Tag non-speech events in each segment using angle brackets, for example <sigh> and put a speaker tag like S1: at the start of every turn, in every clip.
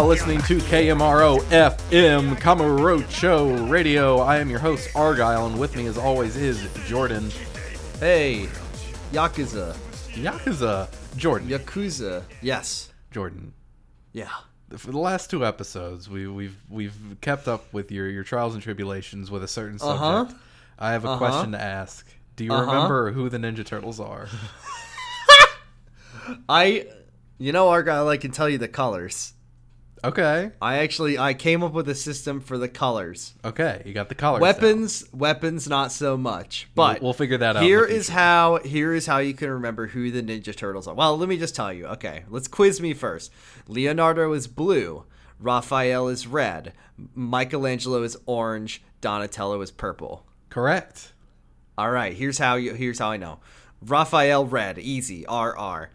S1: now listening to KMRO FM Kamurocho Radio. I am your host Argyle, and with me, as always, is Jordan
S2: Hey, Yakuza.
S1: Yakuza. Jordan.
S2: Yakuza. Yes.
S1: Jordan.
S2: Yeah.
S1: For the last two episodes, we, we've we've kept up with your your trials and tribulations with a certain subject.
S2: Uh-huh.
S1: I have a
S2: Uh-huh.
S1: question to ask. Do you
S2: Uh-huh.
S1: remember who the Ninja Turtles are? <laughs>
S2: I, you know, Argyle, I can tell you the colors.
S1: Okay.
S2: I actually, I came up with a system for the colors.
S1: Okay. You got the colors.
S2: Weapons, weapons, not so much. But
S1: We'll- we'll figure that out
S2: Here is how. Here is how you can remember who the Ninja Turtles are. Well, let me just tell you. Okay, let's quiz me first. Leonardo is blue. Raphael is red. Michelangelo is orange. Donatello is purple.
S1: Correct.
S2: All right, here's how you here's how I know. Raphael red, easy, RR.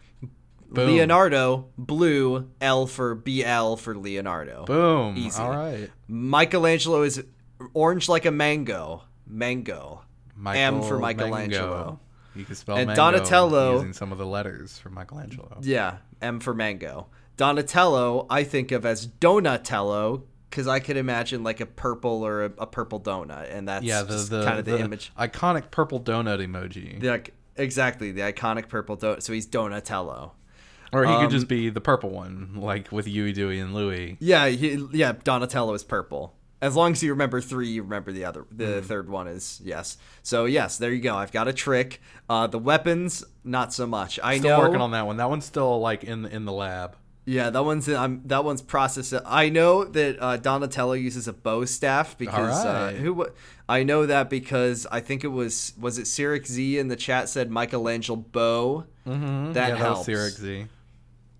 S1: Boom.
S2: Leonardo blue, L for BL for Leonardo.
S1: Boom.
S2: Easy.
S1: All right.
S2: Michelangelo is orange like a mango, mango. M for Michelangelo.
S1: Mango. You can spell
S2: And
S1: mango
S2: Donatello-
S1: using some of the letters from Michelangelo.
S2: Yeah, M for mango. Donatello, I think of as Donatello because I could imagine like a purple or a, a purple donut, and that's
S1: Yeah, the the,
S2: kind of the,
S1: the
S2: image.
S1: iconic purple donut emoji.
S2: The, like, exactly the iconic purple donut. So he's Donatello.
S1: Or he
S2: um,
S1: could just be the purple one, like with Huey, Dewey, and Louie.
S2: Yeah, he, yeah. Donatello is purple. As long as you remember three, you remember the other. The
S1: Mm-hmm.
S2: third one is yes. So yes, there you go. I've got a trick. Uh, the weapons, not so much. I
S1: Still
S2: know.
S1: working on that one. That one's still like in in the lab.
S2: Yeah, that one's I'm that one's processed. I know that uh, Donatello uses a bow staff because uh,
S1: Alright.
S2: who wa- I know that because I think it was was it Cyric Z in the chat said Michelangelo bow. Mm-hmm. That
S1: yeah,
S2: helps.
S1: that was Z.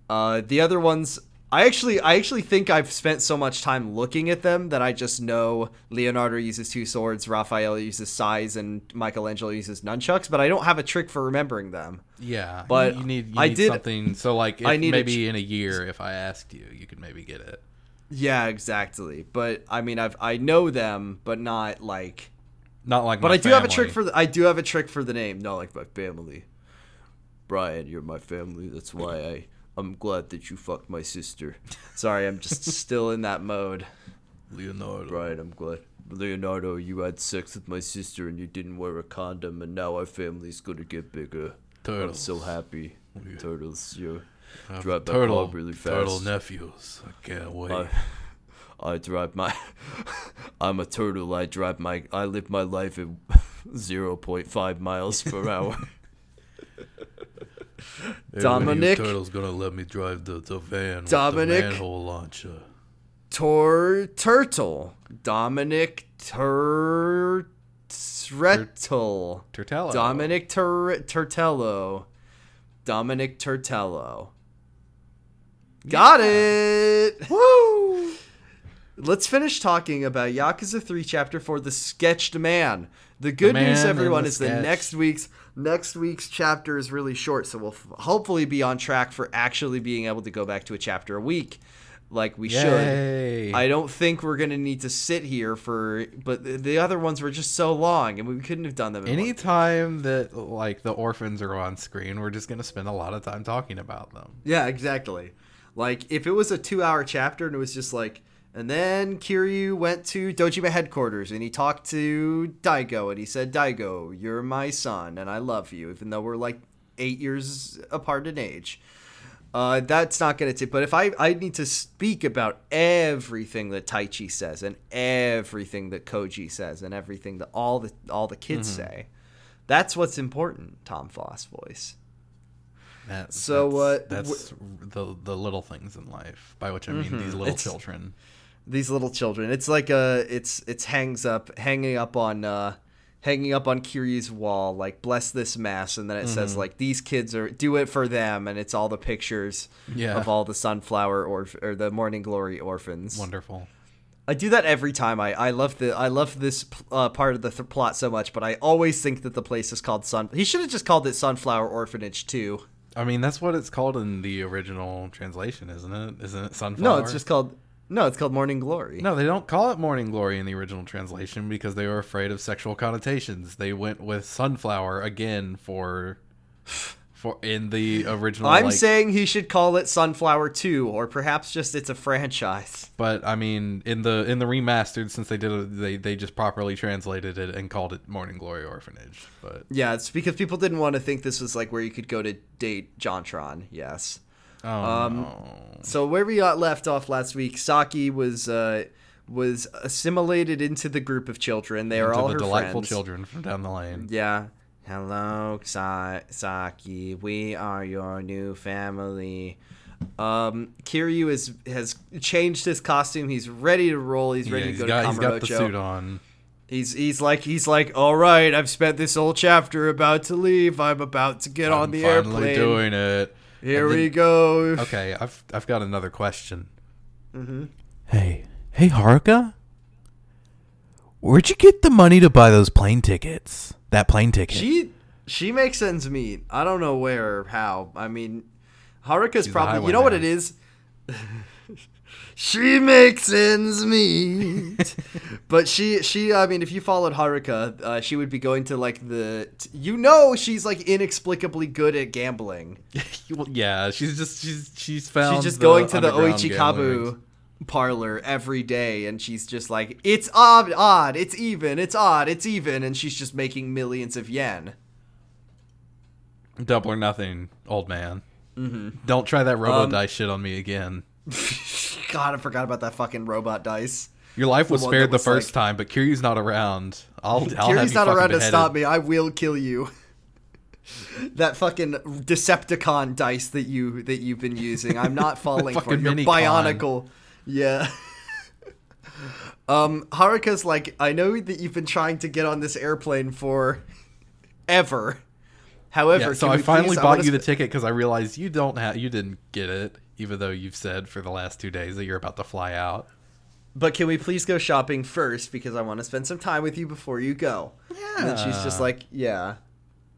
S2: Uh, the other ones, I actually, I actually think I've spent so much time looking at them that I just know Leonardo uses two swords, Raphael uses sais, and Michelangelo uses nunchucks. But I don't have a trick for remembering them.
S1: Yeah,
S2: But
S1: you need you
S2: I did-
S1: something. So like, if
S2: I need a
S1: maybe in a year, if I asked you, you could maybe get it.
S2: Yeah, exactly. But I mean, I've I know them, but not like.
S1: Not like,
S2: But
S1: my
S2: I do have a trick for the. I do have a trick for the name. Not like my family. Brian, you're my family. That's why I. I'm glad that you fucked my sister. Sorry, I'm just <laughs> still in that mode.
S1: Leonardo.
S2: Right, I'm glad. Leonardo, you had sex with my sister and you didn't wear a condom, and now our family's gonna get bigger. Turtles. I'm so happy.
S1: Yeah.
S2: Turtles, you drive my
S1: turtle,
S2: car really fast.
S1: turtle nephews. I can't wait.
S2: I, I drive my. <laughs> I'm a turtle. I drive my. I live my life at <laughs> 0.5 miles per hour.
S1: Hey, when
S2: Dominic-
S1: turtles gonna let me drive the, the van
S2: Dominic-
S1: with the manhole launcher.
S2: Tor Turtle. Dominic Tur. Turtle.
S1: Turtello.
S2: Dominic Tur- Turtello. Dominic Turtello. Got it! <laughs> Woo! Let's finish talking about Yakuza 3 Chapter 4 The Sketched Man. The good
S1: man
S2: news everyone
S1: the
S2: is that
S1: sketch.
S2: next week's next week's chapter is really short, so we'll f- hopefully be on track for actually being able to go back to a chapter a week like we
S1: Yay.
S2: should. I don't think we're going to need to sit here for but the, the other ones were just so long and we couldn't have done them in one
S1: Anytime that like the orphans are on screen, we're just gonna spend a lot of time talking about them.
S2: Yeah, exactly. Like if it was a two-hour chapter and it was just like, and then Kiryu went to Dojima headquarters and he talked to Daigo and he said, "Daigo, you're my son and I love you, even though we're like eight years apart in age." Uh, that's not gonna take. But if I I need to speak about everything that Taichi says and everything that Koji says and everything that all the all the kids say, that's what's important. Tom Foss voice.
S1: That,
S2: So,
S1: that's,
S2: uh,
S1: that's the the little things in life, by which I mean these little
S2: It's-
S1: children.
S2: These little children. It's like a it's it's hangs up hanging up on uh hanging up on Kiryu's wall, like bless this mess, and then it says like these kids are do it for them, and it's all the pictures
S1: Yeah.
S2: of all the sunflower or or the Morning Glory orphans.
S1: Wonderful.
S2: I do that every time. I I love the I love this uh, part of the th- plot so much, but I always think that the place is called Sun. He should have just called it Sunflower Orphanage too.
S1: I mean, that's what it's called in the original translation, isn't it? Isn't it sunflower?
S2: No, it's just called no, it's called Morning Glory.
S1: No, they don't call it morning glory in the original translation because they were afraid of sexual connotations. They went with sunflower again for for in the original.
S2: I'm
S1: like-
S2: saying he should call it Sunflower 2 or perhaps just it's a franchise.
S1: but I mean, in the in the remastered, since they did it, they they just properly translated it and called it Morning Glory Orphanage. But
S2: Yeah, it's because people didn't want to think this was like where you could go to date Jontron. Yes.
S1: Oh,
S2: Um,
S1: no.
S2: So where we got left off last week, Saki was uh was assimilated into the group of children. They are all
S1: the
S2: her
S1: delightful
S2: friends.
S1: children from down the lane.
S2: Yeah. Hello, Sa- Saki. We are your new family. Um, Kiryu is has changed his costume. He's ready to roll. He's ready
S1: Yeah,
S2: to go
S1: got,
S2: to
S1: he's got the suit on.
S2: He's he's like he's like, all right. I've spent this whole chapter about to leave. I'm about to get on
S1: I'm
S2: the
S1: finally
S2: airplane.
S1: doing it.
S2: Here
S1: then-
S2: we go.
S1: Okay, I've I've got another question. Mm-hmm.
S3: Hey, hey, Haruka? Where'd you get the money to buy those plane tickets? That plane ticket.
S2: She she makes ends meet. I don't know where or how. I mean, Haruka's
S1: She's
S2: probably you know what it is. <laughs> she makes ends meet, but she she I mean, if you followed Haruka, uh, she would be going to like the you know she's like inexplicably good at gambling. <laughs>
S1: Well, yeah, she's just she's she's found.
S2: She's just going to the Oichikabu parlor every day and she's just like it's odd odd it's even it's odd it's even and she's just making millions of yen.
S1: Double or nothing, old man. Mm-hmm. Don't try that robo
S2: Um,
S1: dice shit on me again. <laughs>
S2: god i forgot about that fucking robot dice.
S1: Your life was
S2: that
S1: spared the
S2: was
S1: first
S2: like-
S1: time, but Kiryu's not around. I'll, I'll
S2: Kiryu's not around to stop me. I will kill you. <laughs> That fucking decepticon dice that you that you've been using. I'm not <laughs> falling for your bionicle. yeah. Um haruka's like i know that you've been trying to get on this airplane for ever. However
S1: Yeah, so I finally
S2: please-
S1: bought
S2: wanna
S1: you the ticket because I realized you don't have you didn't get it, even though you've said for the last two days that you're about to fly out.
S2: but can we please go shopping first because I want to spend some time with you before you go. Yeah. And then she's just like, yeah.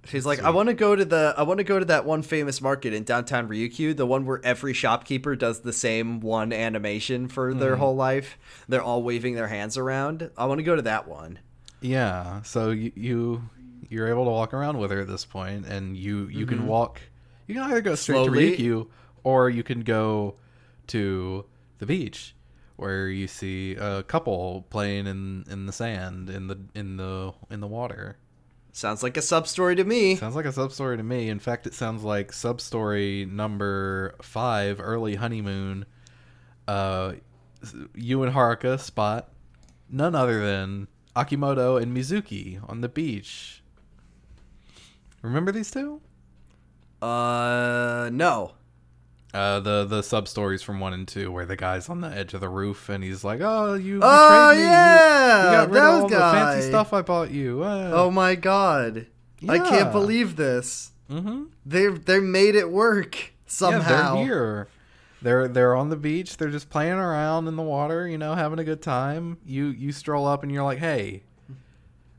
S2: She's like, I want to go to the, I want to go to that one famous market in downtown Ryukyu, the one where every shopkeeper does the same one animation for their
S1: Mm-hmm.
S2: whole life. They're all waving their hands around. I want to go to that one.
S1: Yeah, so you, you you're able to walk around with her at this point, and you you can walk. You can either go straight
S2: Mm-hmm. Slowly.
S1: to Ryukyu, or you can go to the beach, where you see a couple playing in in the sand in the in the in the water.
S2: Sounds like a sub story to me.
S1: Sounds like a sub story to me. In fact, it sounds like sub story number five, early honeymoon. Uh, you and Haruka spot none other than Akimoto and Mizuki on the beach. Remember these two?
S2: Uh, no.
S1: Uh, the the sub stories from one and two, where the guy's on the edge of the roof and he's like, "Oh, you
S2: Oh,
S1: betrayed me. You-
S2: yeah,
S1: you, got rid
S2: that
S1: of all
S2: guy.
S1: the fancy stuff I bought you." Uh,
S2: Oh my god. I can't believe this.
S1: mm-hmm.
S2: They they made it work somehow.
S1: Yeah, they're here. They're they're on the beach. They're just playing around in the water, you know, having a good time. You you stroll up and you're like, "Hey,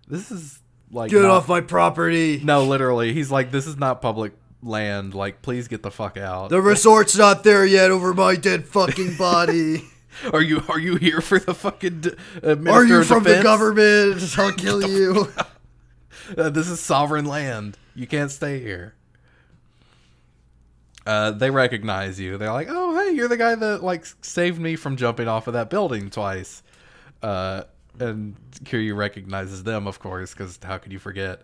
S1: this is like
S2: Get
S1: not-
S2: off my property.
S1: No, literally, he's like, "This is not public land. Like, please get the fuck out."
S2: The resort's not there yet over my dead fucking body. <laughs>
S1: are you are you here for the fucking d- uh,
S2: Are you from the government? <laughs> I'll kill you.
S1: Uh, this is sovereign land. You can't stay here. Uh, they recognize you. They're like, "Oh, hey, you're the guy that like saved me from jumping off of that building twice." Uh, and Kiryu recognizes them, of course, because how could you forget?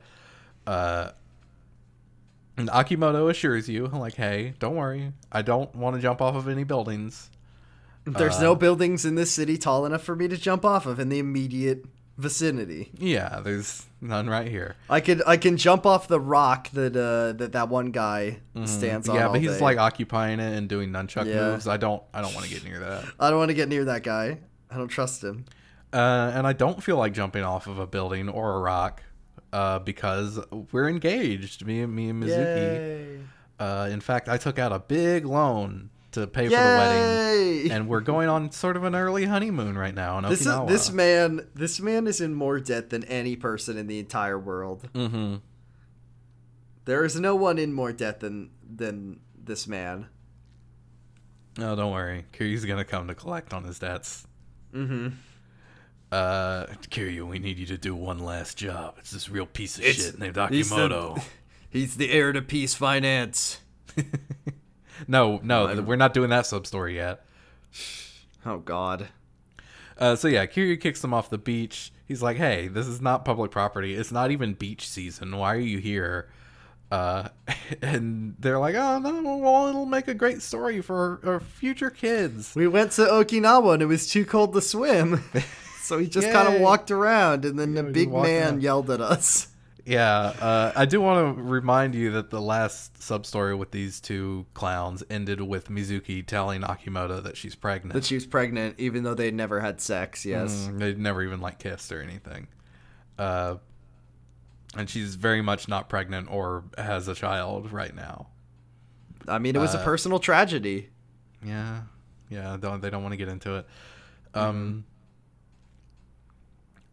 S1: Uh, and Akimoto assures you, like, "Hey, don't worry. I don't want to jump off of any buildings."
S2: There's
S1: Uh,
S2: no buildings in this city tall enough for me to jump off of in the immediate vicinity.
S1: Yeah, there's none right here.
S2: I could I can jump off the rock that uh that that one guy stands on.
S1: Mm-hmm. yeah, but he's
S2: day.
S1: like occupying it and doing nunchuck
S2: Yeah.
S1: moves. I don't. I don't want to get near that.
S2: I don't want to get near that guy. I don't trust him.
S1: Uh, and I don't feel like jumping off of a building or a rock uh, because we're engaged. Me and me and Mizuki. Uh, in fact, I took out a big loan to pay for the wedding, and we're going on sort of an early honeymoon right now in
S2: This is
S1: Okinawa.
S2: this man. This man is in more debt than any person in the entire world.
S1: mm-hmm.
S2: There is no one in more debt than than this man.
S1: No, don't worry. Kiryu's gonna come to collect on his debts.
S2: Mm-hmm.
S1: Uh, Kiryu, we need you to do one last job. It's this real piece of
S2: It's-
S1: shit named
S2: he's the-
S1: Akimoto. <laughs>
S2: He's the heir to peace finance. <laughs>
S1: no, no,
S2: I'm-
S1: we're not doing that sub story yet. <sighs>
S2: Oh God.
S1: Uh, so yeah, Kiryu kicks them off the beach. He's like, "Hey, this is not public property. It's not even beach season. Why are you here?" Uh, <laughs> and they're like, "Oh no, well, it'll make a great story for our future kids."
S2: We went to Okinawa and it was too cold to swim. So he just kind of walked around and then
S1: Yeah,
S2: the big man
S1: around.
S2: yelled at us.
S1: Yeah, uh, I do want to remind you that the last sub story with these two clowns ended with Mizuki telling Akimoto that she's pregnant.
S2: That she was pregnant even though they'd never had sex, yes.
S1: Mm, they'd never even like kissed or anything. Uh, and she's very much not pregnant or has a child right now.
S2: I mean, it was a
S1: Uh,
S2: personal tragedy.
S1: Yeah, yeah. Don't they don't want to get into it. Um.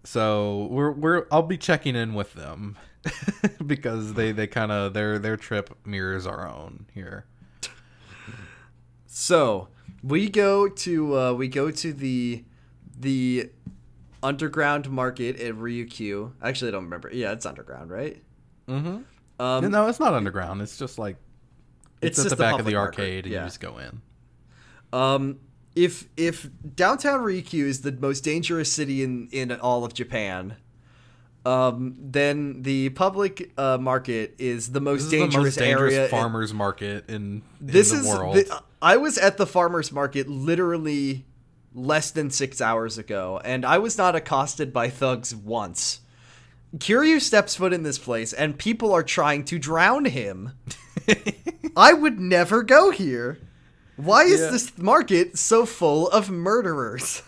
S1: So we're we're I'll be checking in with them <laughs> because they they kind of their their trip mirrors our own here.
S2: So we go to uh, we go to the the underground market at Ryukyu. Actually, I don't remember. Yeah, it's underground, right?
S1: Mm-hmm.
S2: Um,
S1: no, it's not underground. It's just like it's,
S2: It's
S1: at the
S2: the
S1: back of the
S2: public market,
S1: arcade, and
S2: yeah.
S1: you just go in.
S2: Um, if if downtown Ryukyu is the most dangerous city in in all of Japan, um, then the public uh, market is the most
S1: This is
S2: dangerous,
S1: the most dangerous
S2: area.
S1: farmers market in,
S2: this
S1: in the
S2: is
S1: world.
S2: the- I was at the farmers market literally less than six hours ago, and I was not accosted by thugs once. Kiryu steps foot in this place, and people are trying to drown him. <laughs> I would never go here. Why is
S1: Yeah.
S2: this market so full of murderers?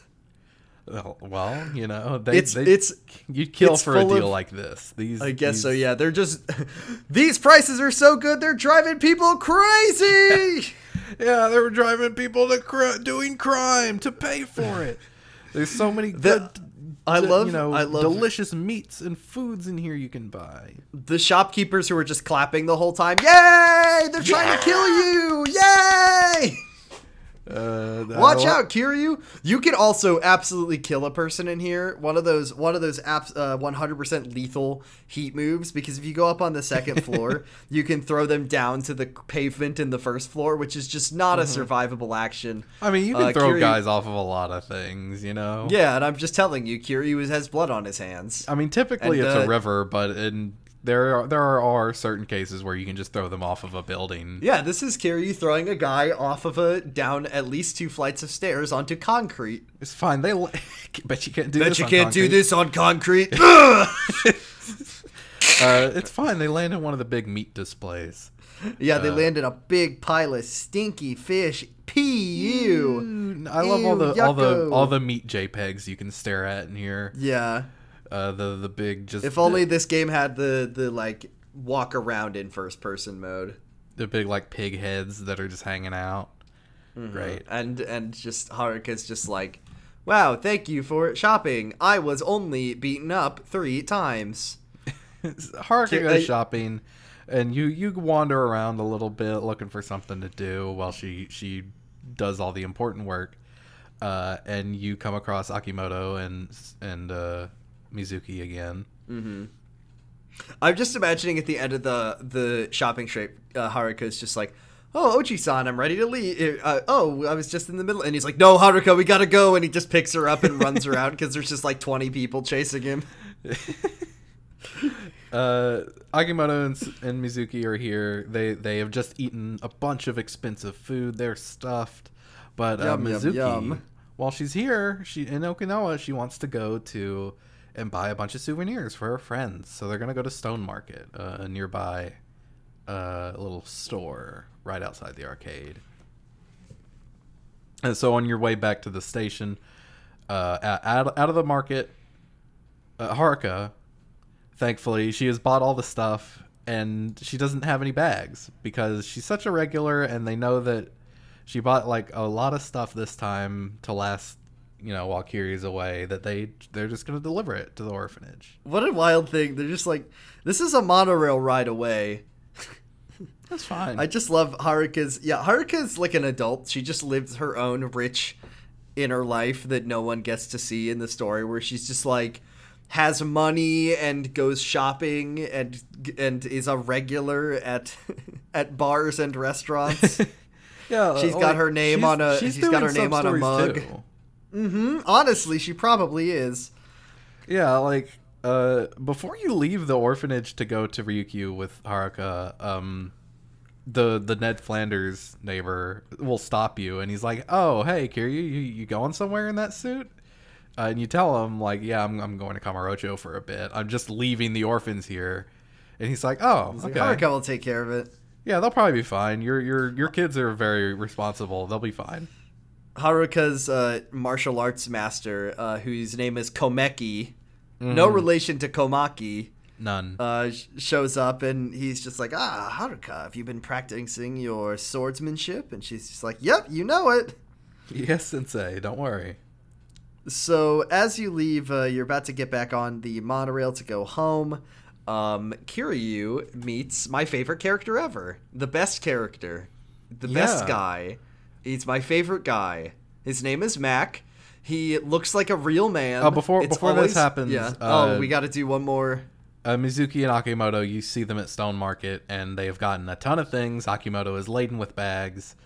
S1: Well, well, you know, they,
S2: It's
S1: they,
S2: it's
S1: you'd kill
S2: it's
S1: for a deal
S2: of-
S1: like this. These,
S2: I guess so, yeah. They're just <laughs> these prices are so good they're driving people crazy. <laughs>
S1: Yeah, they were driving people to cr- doing crime to pay for it. There's so many good,
S2: I
S1: d-
S2: love
S1: you know,
S2: I love
S1: delicious meats and foods in here you can buy.
S2: the shopkeepers who are just clapping the whole time. Yay! They're trying to kill you! Yay!
S1: Uh,
S2: Watch out, Kiryu! You can also absolutely kill a person in here. One of those, one of those apps, uh, 100% lethal heat moves. Because if you go up on the second <laughs> floor, you can throw them down to the pavement in the first floor, which is just not a survivable action.
S1: I mean, you can
S2: Uh,
S1: throw
S2: Kiryu-
S1: guys off of a lot of things, you know.
S2: Yeah, and I'm just telling you, Kiryu has blood on his hands.
S1: I mean, typically
S2: And,
S1: it's
S2: uh,
S1: a river, but in there are there are, certain cases where you can just throw them off of a building.
S2: Yeah, this is Kiryu throwing a guy off of a down at least two flights of stairs onto concrete.
S1: It's fine. They <laughs> bet you can't do
S2: Bet
S1: this.
S2: you
S1: on
S2: can't do
S1: concrete.
S2: this on concrete. <laughs> <laughs>
S1: Uh, it's fine. They land in one of the big meat displays.
S2: yeah, they
S1: Uh,
S2: landed a big pile of stinky fish. Pu.
S1: Ooh, I love all the all the all the meat JPEGs you can stare at in here.
S2: Yeah.
S1: Uh, the the big just
S2: If only this game had the the like walk around in first person mode.
S1: the big like pig heads that are just hanging out. Great.
S2: And and just Haruka's just like, "Wow, thank you for shopping. I was only beaten up 3 times." <laughs>
S1: Haruka goes shopping, and you you wander around a little bit looking for something to do while she she does all the important work. Uh, and you come across Akimoto and and uh, Mizuki again.
S2: I'm just imagining at the end of the the shopping trip, uh, Haruka's just like, "Oh, Ochi-san, I'm ready to leave." Uh, oh, I was just in the middle, and he's like, "No, Haruka, we gotta go," and he just picks her up and runs her out because <laughs> there's just like 20 people chasing him. <laughs>
S1: Uh, Akimoto and, and Mizuki are here. They they have just eaten a bunch of expensive food. They're stuffed, but uh,
S2: Yum, yum,
S1: Mizuki,
S2: yum.
S1: while she's here, she in Okinawa, she wants to go to and buy a bunch of souvenirs for her friends. So they're gonna go to Stone Market, uh, a nearby uh, little store right outside the arcade. And so on your way back to the station, uh, out, out of the market, uh, Haruka thankfully, she has bought all the stuff and she doesn't have any bags because she's such a regular and they know that she bought like a lot of stuff this time to last, you know, while Kiri's away that they they're just going to deliver it to the orphanage.
S2: What a wild thing. They're just like, this is a monorail ride away. <laughs>
S1: That's fine.
S2: I just love Haruka's. Yeah, Haruka's like an adult. She just lives her own rich inner life that no one gets to see in the story, where she's just like has money and goes shopping and and is a regular at <laughs> at bars and restaurants. <laughs>
S1: yeah,
S2: she's oh, got her name on a-
S1: she's
S2: she's got her name on a mug.
S1: too.
S2: Hmm Honestly, she probably is.
S1: Yeah, like uh before you leave the orphanage to go to Ryukyu with Haruka, um the the Ned Flanders neighbor will stop you and he's like, "Oh, hey, Kiryu, you you going somewhere in that suit?" Uh, and you tell him like, "Yeah, I'm I'm going to Kamurocho for a bit. I'm just leaving the orphans here." And he's like, "Oh,
S2: It's
S1: okay.
S2: Like, Haruka will take care of it.
S1: Yeah, they'll probably be fine. Your your your kids are very responsible. They'll be fine."
S2: Haruka's uh, martial arts master, uh, whose name is Komeki, no relation to Komaki,
S1: None.
S2: uh, sh- shows up and he's just like, "Ah, Haruka, have you been practicing your swordsmanship?" And she's just like, "Yep, you know it." <laughs>
S1: yes, sensei, don't worry.
S2: So as you leave, uh, you're about to get back on the monorail to go home. Um, Kiryu meets my favorite character ever, the best character, the best guy. He's my favorite guy. His name is Mac. He looks like a real man.
S1: Oh, before- before this happens,
S2: yeah.
S1: uh,
S2: oh, we got to do one more.
S1: uh, Mizuki and Akimoto, you see them at Stone Market, and they have gotten a ton of things. Akimoto is laden with bags,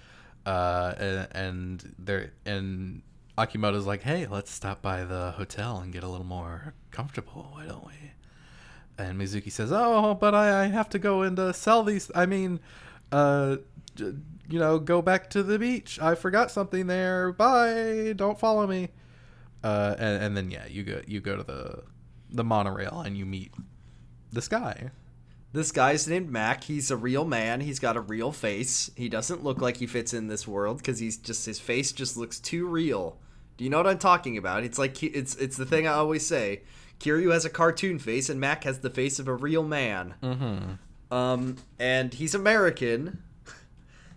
S1: uh, and, they're and Akimoto's like, "Hey, let's stop by the hotel and get a little more comfortable, why don't we?" And Mizuki says, "Oh, but I, I have to go and uh, sell these. I mean, uh, you know, go back to the beach. I forgot something there. Bye. Don't follow me." Uh, and, and then yeah, you go you go to the the monorail and you meet this guy.
S2: This guy's named Mac. He's a real man. He's got a real face. He doesn't look like he fits in this world because he's just his face just looks too real. Do you know what I'm talking about? It's like it's it's the thing I always say. Kiryu has a cartoon face and Mac has the face of a real man.
S1: Mm-hmm.
S2: Um, and he's American,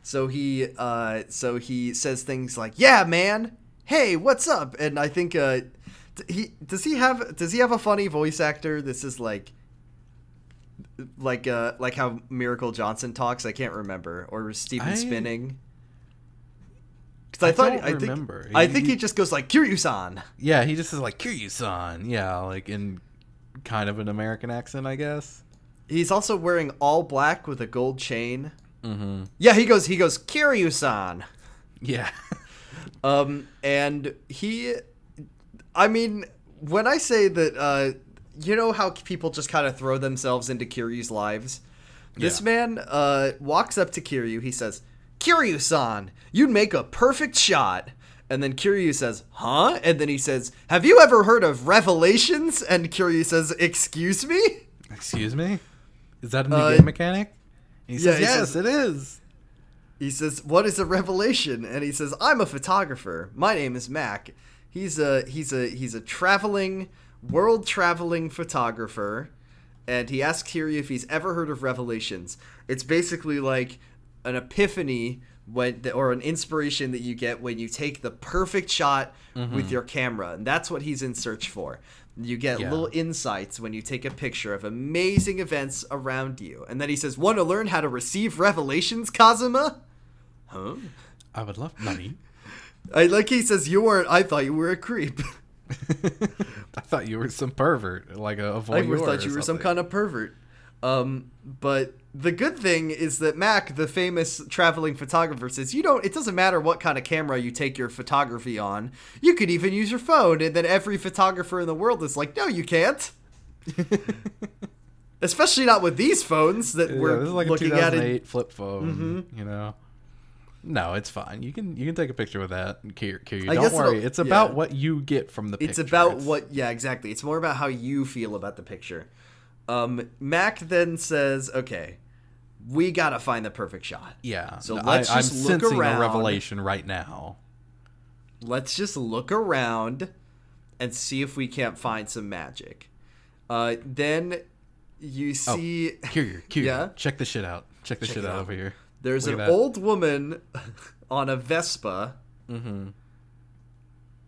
S2: so he uh, so he says things like, "Yeah, man. Hey, what's up?" And I think uh, he does he have does he have a funny voice actor? This is like like uh like how Miracle Johnson talks. I can't remember or Steven
S1: I-
S2: Spinning. Because I,
S1: I
S2: thought
S1: don't
S2: I think
S1: remember.
S2: I
S1: He-
S2: think he just goes like Kiryu-san.
S1: Yeah, he just says like Kiryu-san. Yeah, like in kind of an American accent, I guess.
S2: He's also wearing all black with a gold chain.
S1: Mm-hmm.
S2: Yeah, he goes he goes Kiryu-san.
S1: Yeah. <laughs>
S2: Um, and he, I mean, when I say that, uh, you know how people just kind of throw themselves into Kiryu's lives? This
S1: Yeah.
S2: man uh, walks up to Kiryu. He says, Kiryu san, you'd make a perfect shot. And then Kiryu says, huh? And then he says, have you ever heard of Revelations? And Kiryu says, excuse me?
S1: Excuse me. Is that a new
S2: Uh,
S1: game mechanic? He
S2: yeah, he
S1: "Yes,
S2: says-
S1: it is."
S2: He says, "What is a revelation?" And he says, "I'm a photographer. My name is Mac. He's a he's a he's a traveling world traveling photographer." And he asks Kiryu if he's ever heard of revelations. It's basically like an epiphany when or an inspiration that you get when you take the perfect shot mm-hmm. with your camera, and that's what he's in search for. You get
S1: Yeah.
S2: little insights when you take a picture of amazing events around you. And then he says, Want to learn how to receive revelations, Kazuma? Huh?
S1: I would love money. <laughs>
S2: I like he says, You weren't, I thought you were a creep. <laughs>
S1: I thought you were some pervert, like a, a voyeur.
S2: I thought you were some kind of pervert. Um, but the good thing is that Mac, the famous traveling photographer, says you don't. It doesn't matter what kind of camera you take your photography on. You could even use your phone, and then every photographer in the world is like, "No, you can't." <laughs> Especially not with these phones that
S1: Yeah,
S2: we're
S1: this is like a
S2: looking at. Mm-hmm.
S1: 2008 flip phone. You know. No, it's fine. You can you can take a picture with that. Kiryu, Kiryu.
S2: I
S1: don't worry. It's about
S2: yeah.
S1: what you get from the picture.
S2: It's about what, yeah, exactly. It's more about how you feel about the picture. Um, Mac then says, "Okay, we gotta find the perfect shot.
S1: Yeah.
S2: So let's
S1: I,
S2: just
S1: I'm
S2: look
S1: sensing
S2: around.
S1: a revelation right now.
S2: Let's just look around and see if we can't find some magic." Uh, then you see
S1: Kiryu, Kiryu, <laughs>
S2: Yeah?
S1: check the shit out. Check the
S2: Check
S1: shit out,
S2: out.
S1: over here.
S2: there's
S1: Look
S2: an old woman <laughs> on a Vespa.
S1: Mm-hmm.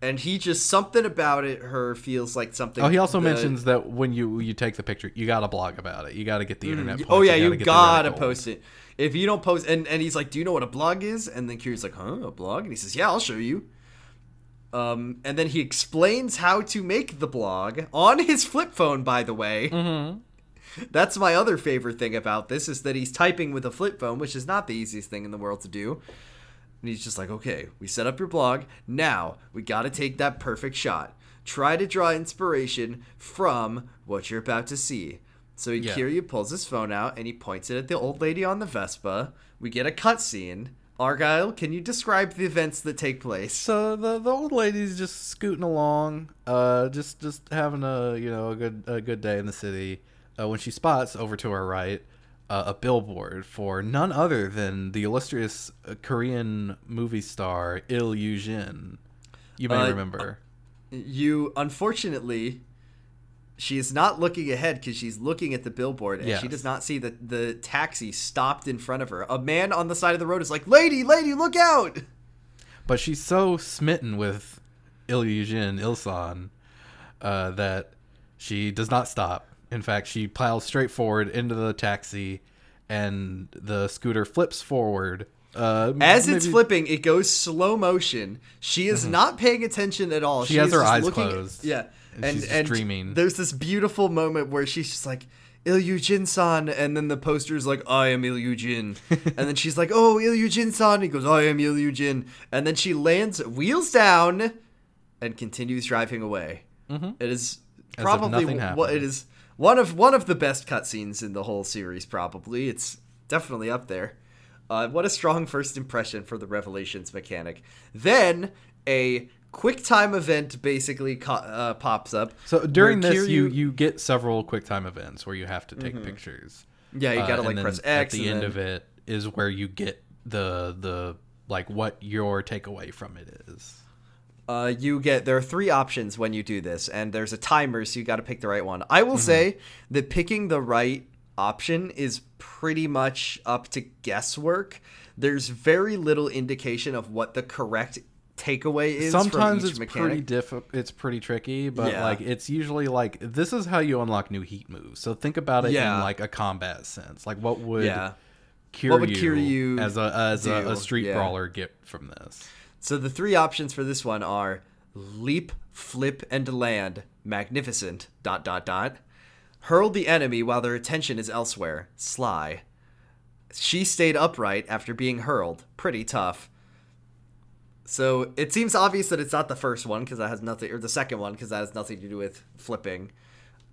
S2: And he just something about it. Her feels like something.
S1: Oh, he also mentions that when you you take the picture, you got to blog about it. You got to get the internet.
S2: You-
S1: Points.
S2: oh yeah, you
S1: gotta get the
S2: gotta post it. If you don't post, and, and he's like, "Do you know what a blog is?" And then Kiryu's like, "Huh, a blog?" And he says, "Yeah, I'll show you." Um, and then he explains how to make the blog on his flip phone. By the way,
S1: Mm-hmm.
S2: that's my other favorite thing about this is that he's typing with a flip phone, which is not the easiest thing in the world to do. And he's just like, okay, we set up your blog. Now we got to take that perfect shot. Try to draw inspiration from what you're about to see. So
S1: Yeah.
S2: Kiryu pulls his phone out and he points it at the old lady on the Vespa. We get a cutscene. Argyle, can you describe the events that take place?
S1: So the the old lady's just scooting along, uh, just just having a you know a good a good day in the city. Uh, when she spots over to her right uh, a billboard for none other than the illustrious uh, Korean movie star Il Yu Jin. You may
S2: Uh,
S1: remember.
S2: You, unfortunately, she is not looking ahead because she's looking at the billboard and she does not see that the taxi stopped in front of her. A man on the side of the road is like, "Lady, lady, look out!"
S1: But she's so smitten with Il Yu Jin, Ilsan, uh, that she does not stop. In fact, she piles straight forward into the taxi, and the scooter flips forward. Uh,
S2: As it's flipping, it goes slow motion. She is not paying attention at all.
S1: Mm-hmm. She has her eyes
S2: looking-
S1: closed,
S2: Yeah,
S1: and she's just dreaming.
S2: There's this beautiful moment where she's just like. Il Jin-san, and then the poster's like, I am Il Jin. <laughs> and then she's like, oh, Il Jin-san. He goes, I am Il Jin. And then she lands, wheels down, and continues driving away. It is
S1: Mm-hmm.
S2: probably what it
S1: happened.
S2: is one of one of the best cutscenes in the whole series. Probably it's definitely up there. Uh, what a strong first impression for the Revelations mechanic. Then a quick time event basically co- uh, pops up.
S1: So during this, you
S2: Kiryu-
S1: you get several QuickTime events where you have to take pictures.
S2: yeah you
S1: Uh,
S2: gotta
S1: and
S2: like press
S1: At
S2: X.
S1: the
S2: and
S1: end
S2: then-
S1: of it is where you get the the like what your takeaway from it is.
S2: Uh, you get there are three options when you do this, and there's a timer, so you got to pick the right one. I will say that picking the right option is pretty much up to guesswork. There's very little indication of what the correct takeaway is.
S1: Sometimes it's
S2: mechanic.
S1: pretty diff. It's pretty tricky, but
S2: Yeah.
S1: like it's usually like this is how you unlock new heat moves. So think about it
S2: Yeah.
S1: in like a combat sense. Like what would
S2: Yeah.
S1: Kiryu,
S2: What would Kiryu
S1: as a as a, a street brawler get from this?
S2: So the three options for this one are leap, flip, and land. Magnificent. Dot dot dot. Hurl the enemy while their attention is elsewhere. Sly. She stayed upright after being hurled. Pretty tough. So it seems obvious that it's not the first one because that has nothing, or the second one because that has nothing to do with flipping.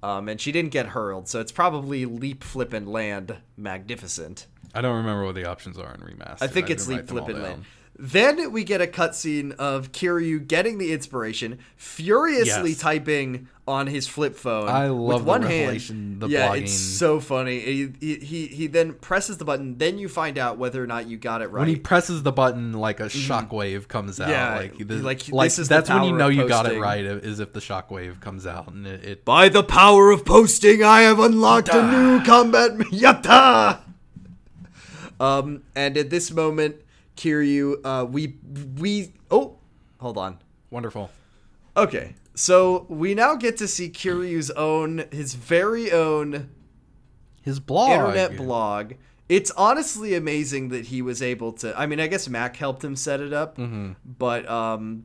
S2: Um, and she didn't get hurled, so it's probably leap, flip, and land. Magnificent.
S1: I don't remember what the options are in remastered.
S2: I think it's Leap, Flip, and. Land. Then we get a cutscene of Kiryu getting the inspiration, furiously
S1: Yes.
S2: typing on his flip phone.
S1: I
S2: with
S1: love the
S2: one hand.
S1: the
S2: yeah,
S1: blogging.
S2: it's so funny. He, he he he then presses the button. Then you find out whether or not you got it right.
S1: When he presses the button, like a shockwave comes out.
S2: Mm-hmm. Yeah,
S1: like, the,
S2: like,
S1: like,
S2: this is the
S1: that's when you know you got it right. Is if the shockwave comes out and it, it
S2: By the power of posting, I have unlocked a new combat. <laughs> Yatta! Um, and at this moment, Kiryu, uh, we we oh, hold on.
S1: wonderful.
S2: Okay, so we now get to see Kiryu's own, his very own
S1: His blog,
S2: internet blog. It's honestly amazing that he was able to. I mean, I guess Mac helped him set it up,
S1: Mm-hmm.
S2: but um.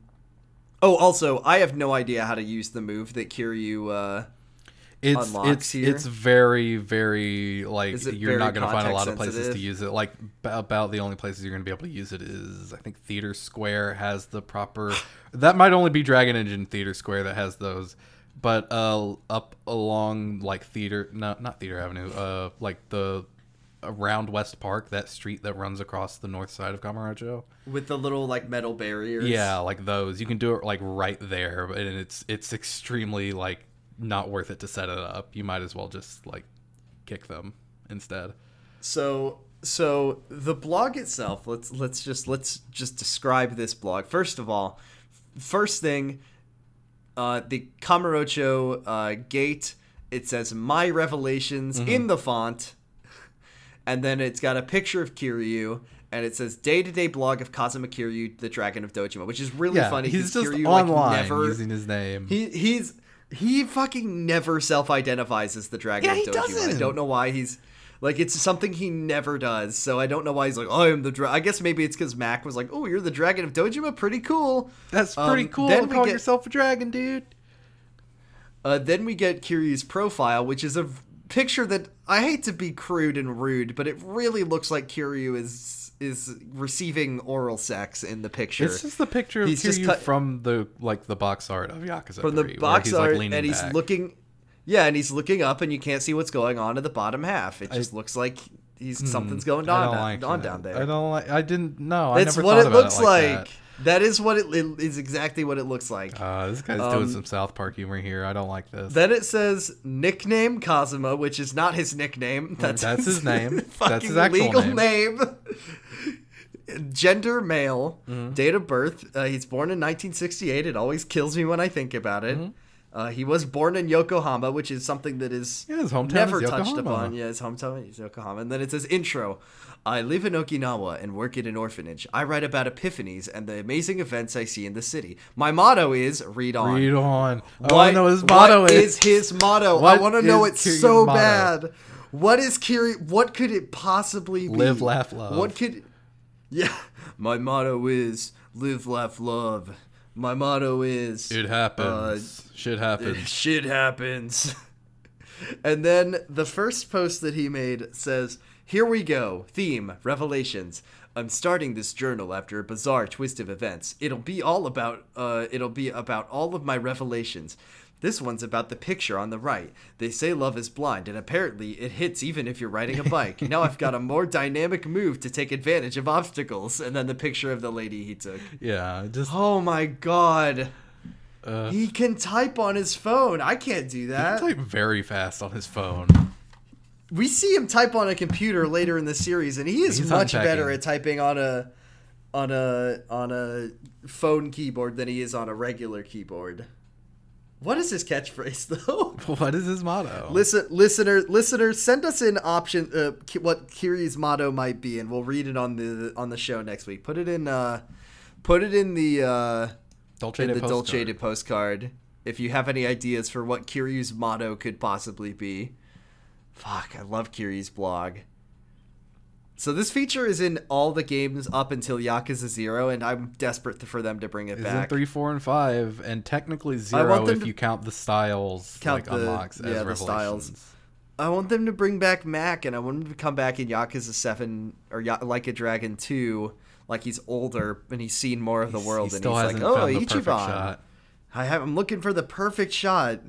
S2: Oh, also, I have no idea how to use the move that Kiryu. Uh,
S1: It's it's
S2: here?
S1: it's very very like you're
S2: very
S1: not going to find a lot of places to use it. Like b- about the only places you're going to be able to use it is I think Theater Square has the proper. <sighs> that might only be Dragon Engine Theater Square that has those, but uh up along like Theater no not Theater Avenue uh like the around West Park that street that runs across the north side of Kamurocho.
S2: with the little like metal barriers.
S1: Yeah, like those. You can do it like right there, and it's it's extremely like not worth it to set it up. You might as well just like kick them instead.
S2: So so the blog itself, let's let's just let's just describe this blog. First of all, first thing, uh, the Kamurocho uh, gate it says "My Revelations"
S1: Mm-hmm.
S2: in the font, and then it's got a picture of Kiryu. And it says day-to-day blog of Kazuma Kiryu, the Dragon of Dojima, which is really
S1: yeah,
S2: funny.
S1: He's just
S2: Kiryu, like,
S1: online
S2: never,
S1: using his name.
S2: he he's he fucking never self-identifies as the Dragon
S1: Yeah,
S2: of
S1: he
S2: Dojima. I
S1: doesn't.
S2: don't know why he's like it's something he never does. So I don't know why he's like oh, I am the. dragon. I guess maybe it's because Mac was like, "Oh, you're the Dragon of Dojima, pretty cool."
S1: That's
S2: Um,
S1: pretty cool.
S2: then we
S1: Call
S2: get-
S1: yourself a dragon, dude.
S2: Uh, then we get Kiryu's profile, which is a picture that I hate to be crude and rude, but it really looks like Kiryu is is receiving oral sex in the picture.
S1: It's just the picture of
S2: He's just cut-
S1: from the like the box art of Yakuza
S2: from the
S1: 3, where
S2: box
S1: he's,
S2: art,
S1: like,
S2: and he's
S1: back.
S2: looking. Yeah, and he's looking up, and you can't see what's going on in the bottom half. It just looks like he's hmm, something's going on, down,
S1: like
S2: on down there.
S1: I don't like. I didn't. No, I never
S2: what
S1: thought
S2: it looks
S1: it
S2: like.
S1: like.
S2: That is what it, it is exactly what it looks like.
S1: Uh, this guy's
S2: Um,
S1: doing some South Park humor here. I don't like this.
S2: Then it says nickname Kazuma, which is not his nickname. That's,
S1: that's his name. <laughs> That's his actual
S2: legal
S1: name.
S2: name. Gender male,
S1: Mm-hmm.
S2: date of birth. Uh, he's born in 1968. It always kills me when I think about it.
S1: Mm-hmm.
S2: Uh, he was born in Yokohama, which is something that is
S1: Yeah, his hometown
S2: never
S1: is
S2: touched upon. Yeah, his hometown is Yokohama. And then it says intro. I live in Okinawa and work in an orphanage. I write about epiphanies and the amazing events I see in the city. My motto is read on.
S1: Read on. I
S2: What-
S1: to know what his motto
S2: what
S1: is.
S2: his motto? I want to know
S1: is
S2: it
S1: Kiryu's
S2: so
S1: motto?
S2: bad. What is Kiri? What could it possibly be?
S1: Live, laugh, love.
S2: What could? <laughs> Yeah, my motto is live, laugh, love. My motto is
S1: It happens. Shit happens. <laughs>
S2: shit happens. <laughs> and then the first post that he made says, Here we go. Theme Revelations. I'm starting this journal after a bizarre twist of events. It'll be all about uh it'll be about all of my revelations. This one's about the picture on the right. They say love is blind, and apparently it hits even if you're riding a bike. now I've got a more dynamic move to take advantage of obstacles. And then the picture of the lady he took.
S1: Yeah, just
S2: Oh my god.
S1: uh,
S2: He can type on his phone. I can't do
S1: he
S2: that.
S1: type very fast on his phone.
S2: we see him type on a computer later in the series, and he is
S1: He's
S2: much
S1: unpacking.
S2: better at typing on a on a on a phone keyboard than he is on a regular keyboard. What is his catchphrase <laughs> though?
S1: What is his motto?
S2: Listen, listener, listeners, send us an option uh, ki- what Kiri's motto might be, and we'll read it on the on the show next week. Put it in, uh, put it in the uh,
S1: Dolce
S2: in the
S1: postcard.
S2: Dolce de postcard. If you have any ideas for what Kiri's motto could possibly be, fuck, I love Kiri's blog. So this feature is in all the games up until Yakuza Zero, and I'm desperate for them to bring it
S1: It's
S2: back.
S1: in three, four, and five, and technically zero if you count the styles
S2: count
S1: like
S2: the-
S1: unlocks
S2: yeah,
S1: as
S2: the styles. I want them to bring back Mac, and I want him to come back in Yakuza Seven or Ya- Like a Dragon Two, like he's older and he's seen more of the
S1: He's-
S2: world,
S1: he
S2: and he's like, "Oh, Ichiban,
S1: shot.
S2: I have. I'm looking for the perfect shot."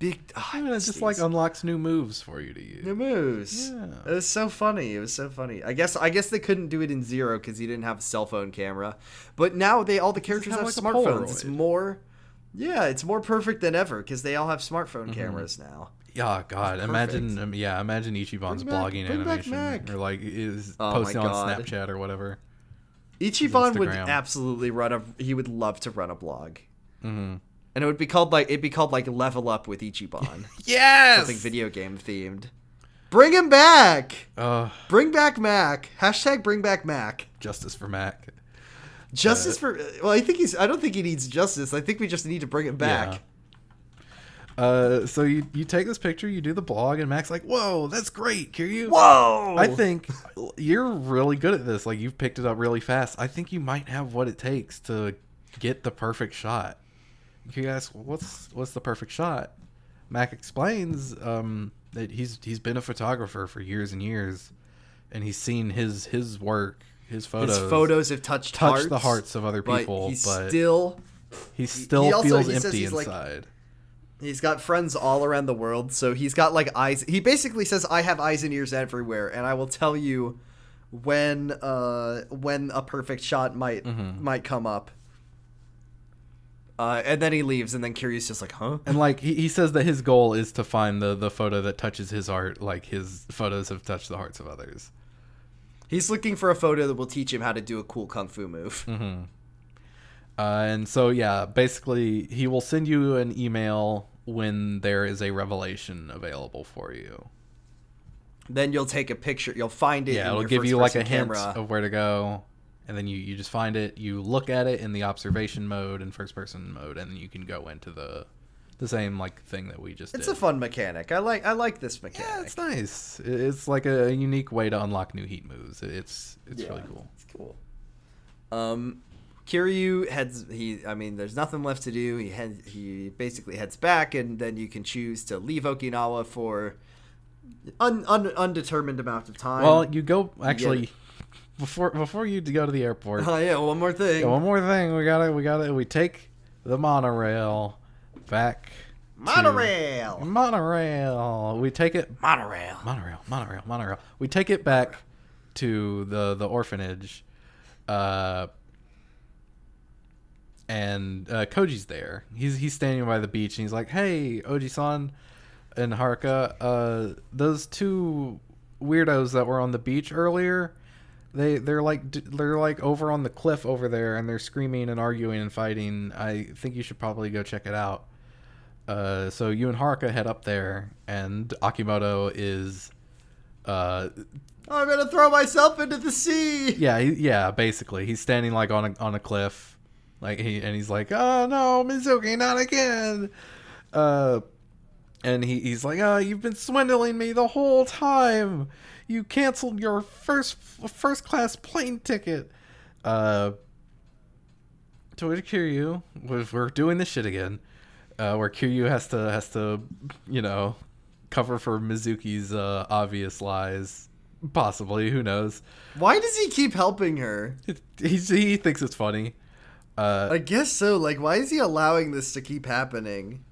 S2: Big,
S1: Yeah, it's just like unlocks new moves for you to use.
S2: new moves.
S1: Yeah.
S2: It was so funny. It was so funny. I guess I guess they couldn't do it in Zero because he didn't have a cell phone camera, but now they all the characters have
S1: have like
S2: smartphones. It's more. Yeah, it's more perfect than ever because they all have smartphone
S1: Mm-hmm.
S2: cameras now.
S1: Yeah, God, imagine, um, yeah, imagine Ichiban's
S2: back-
S1: blogging animation or like is
S2: Oh
S1: posting on Snapchat or whatever.
S2: Ichiban would absolutely run a. He would love to run a blog,
S1: Mm-hmm.
S2: And it would be called like it'd be called like Level Up with Ichiban, <laughs>
S1: Yes.
S2: something video game themed. Bring him back.
S1: Uh,
S2: Bring back Mac. Hashtag Bring back Mac.
S1: justice for Mac.
S2: Justice for. Well, I think he's. I don't think he needs justice. I think we just need to bring him back.
S1: Yeah. Uh, so you you take this picture, you do the blog, and Mac's like, "Whoa, that's great, Kiryu."
S2: Whoa!
S1: I think you're really good at this. Like you've picked it up really fast. I think you might have what it takes to get the perfect shot. You ask, "What's what's the perfect shot?" Mac explains um, that he's he's been a photographer for years and years, and he's seen his his work, his photos,
S2: his photos have touched
S1: touch
S2: hearts,
S1: the hearts of other
S2: but
S1: people,
S2: he's
S1: but
S2: still.
S1: he still
S2: he also-
S1: feels
S2: he
S1: empty
S2: he's like-
S1: inside.
S2: He's got friends all around the world, so he's got like eyes. He basically says, "I have eyes and ears everywhere, and I will tell you when uh when a perfect shot might
S1: Mm-hmm.
S2: might come up." Uh, and then he leaves, and then Kiryu's just like, "Huh?"
S1: And like he, he says that his goal is to find the the photo that touches his heart, like his photos have touched the hearts of others.
S2: He's looking for a photo that will teach him how to do a cool kung fu move.
S1: Uh, and so yeah, basically he will send you an email when there is a revelation available for you.
S2: Then you'll take a picture. You'll find it.
S1: Yeah, it'll give you like a
S2: first-person
S1: hint of where to go, and then you you just find it. You look at it in the observation mode and first person mode, and then you can go into the the same like thing that we just
S2: It's
S1: did.
S2: a fun mechanic. I like. I like this mechanic.
S1: yeah, it's nice. It's like a unique way to unlock new heat moves. It- It's it's really cool.
S2: It's cool. Um, Kiryu heads. He. I mean, there's nothing left to do. He heads. He basically heads back, and then you can choose to leave Okinawa for un, un, undetermined amount of time.
S1: Well, you go actually before before you go to the airport.
S2: Oh yeah. One more thing.
S1: Yeah, one more thing, we gotta, we gotta, we take the monorail back. to-
S2: Monorail.
S1: monorail. We take it.
S2: Monorail.
S1: Monorail. Monorail. Monorail. We take it back to the the orphanage, uh, and uh, Koji's there. He's he's standing by the beach, and he's like, "Hey, Oji-san and Haruka, uh, those two weirdos that were on the beach earlier." They they're like they're like over on the cliff over there and they're screaming and arguing and fighting. I think you should probably go check it out. Uh, so you and Haruka head up there, and Akimoto is, uh,
S2: I'm gonna throw myself into the sea.
S1: yeah, he, yeah, basically he's standing like on a on a cliff, like he and he's like, oh no, Mizuki, not again. Uh, and he, he's like, oh, you've been swindling me the whole time. You canceled your first first class plane ticket. Uh, to which Kiryu, we're- doing this shit again, uh, where Kiryu has to has to, you know, cover for Mizuki's uh, obvious lies. Possibly, who knows?
S2: Why does he keep helping her?
S1: He's, he thinks it's funny. Uh,
S2: I guess so. Like, why is he allowing this to keep happening?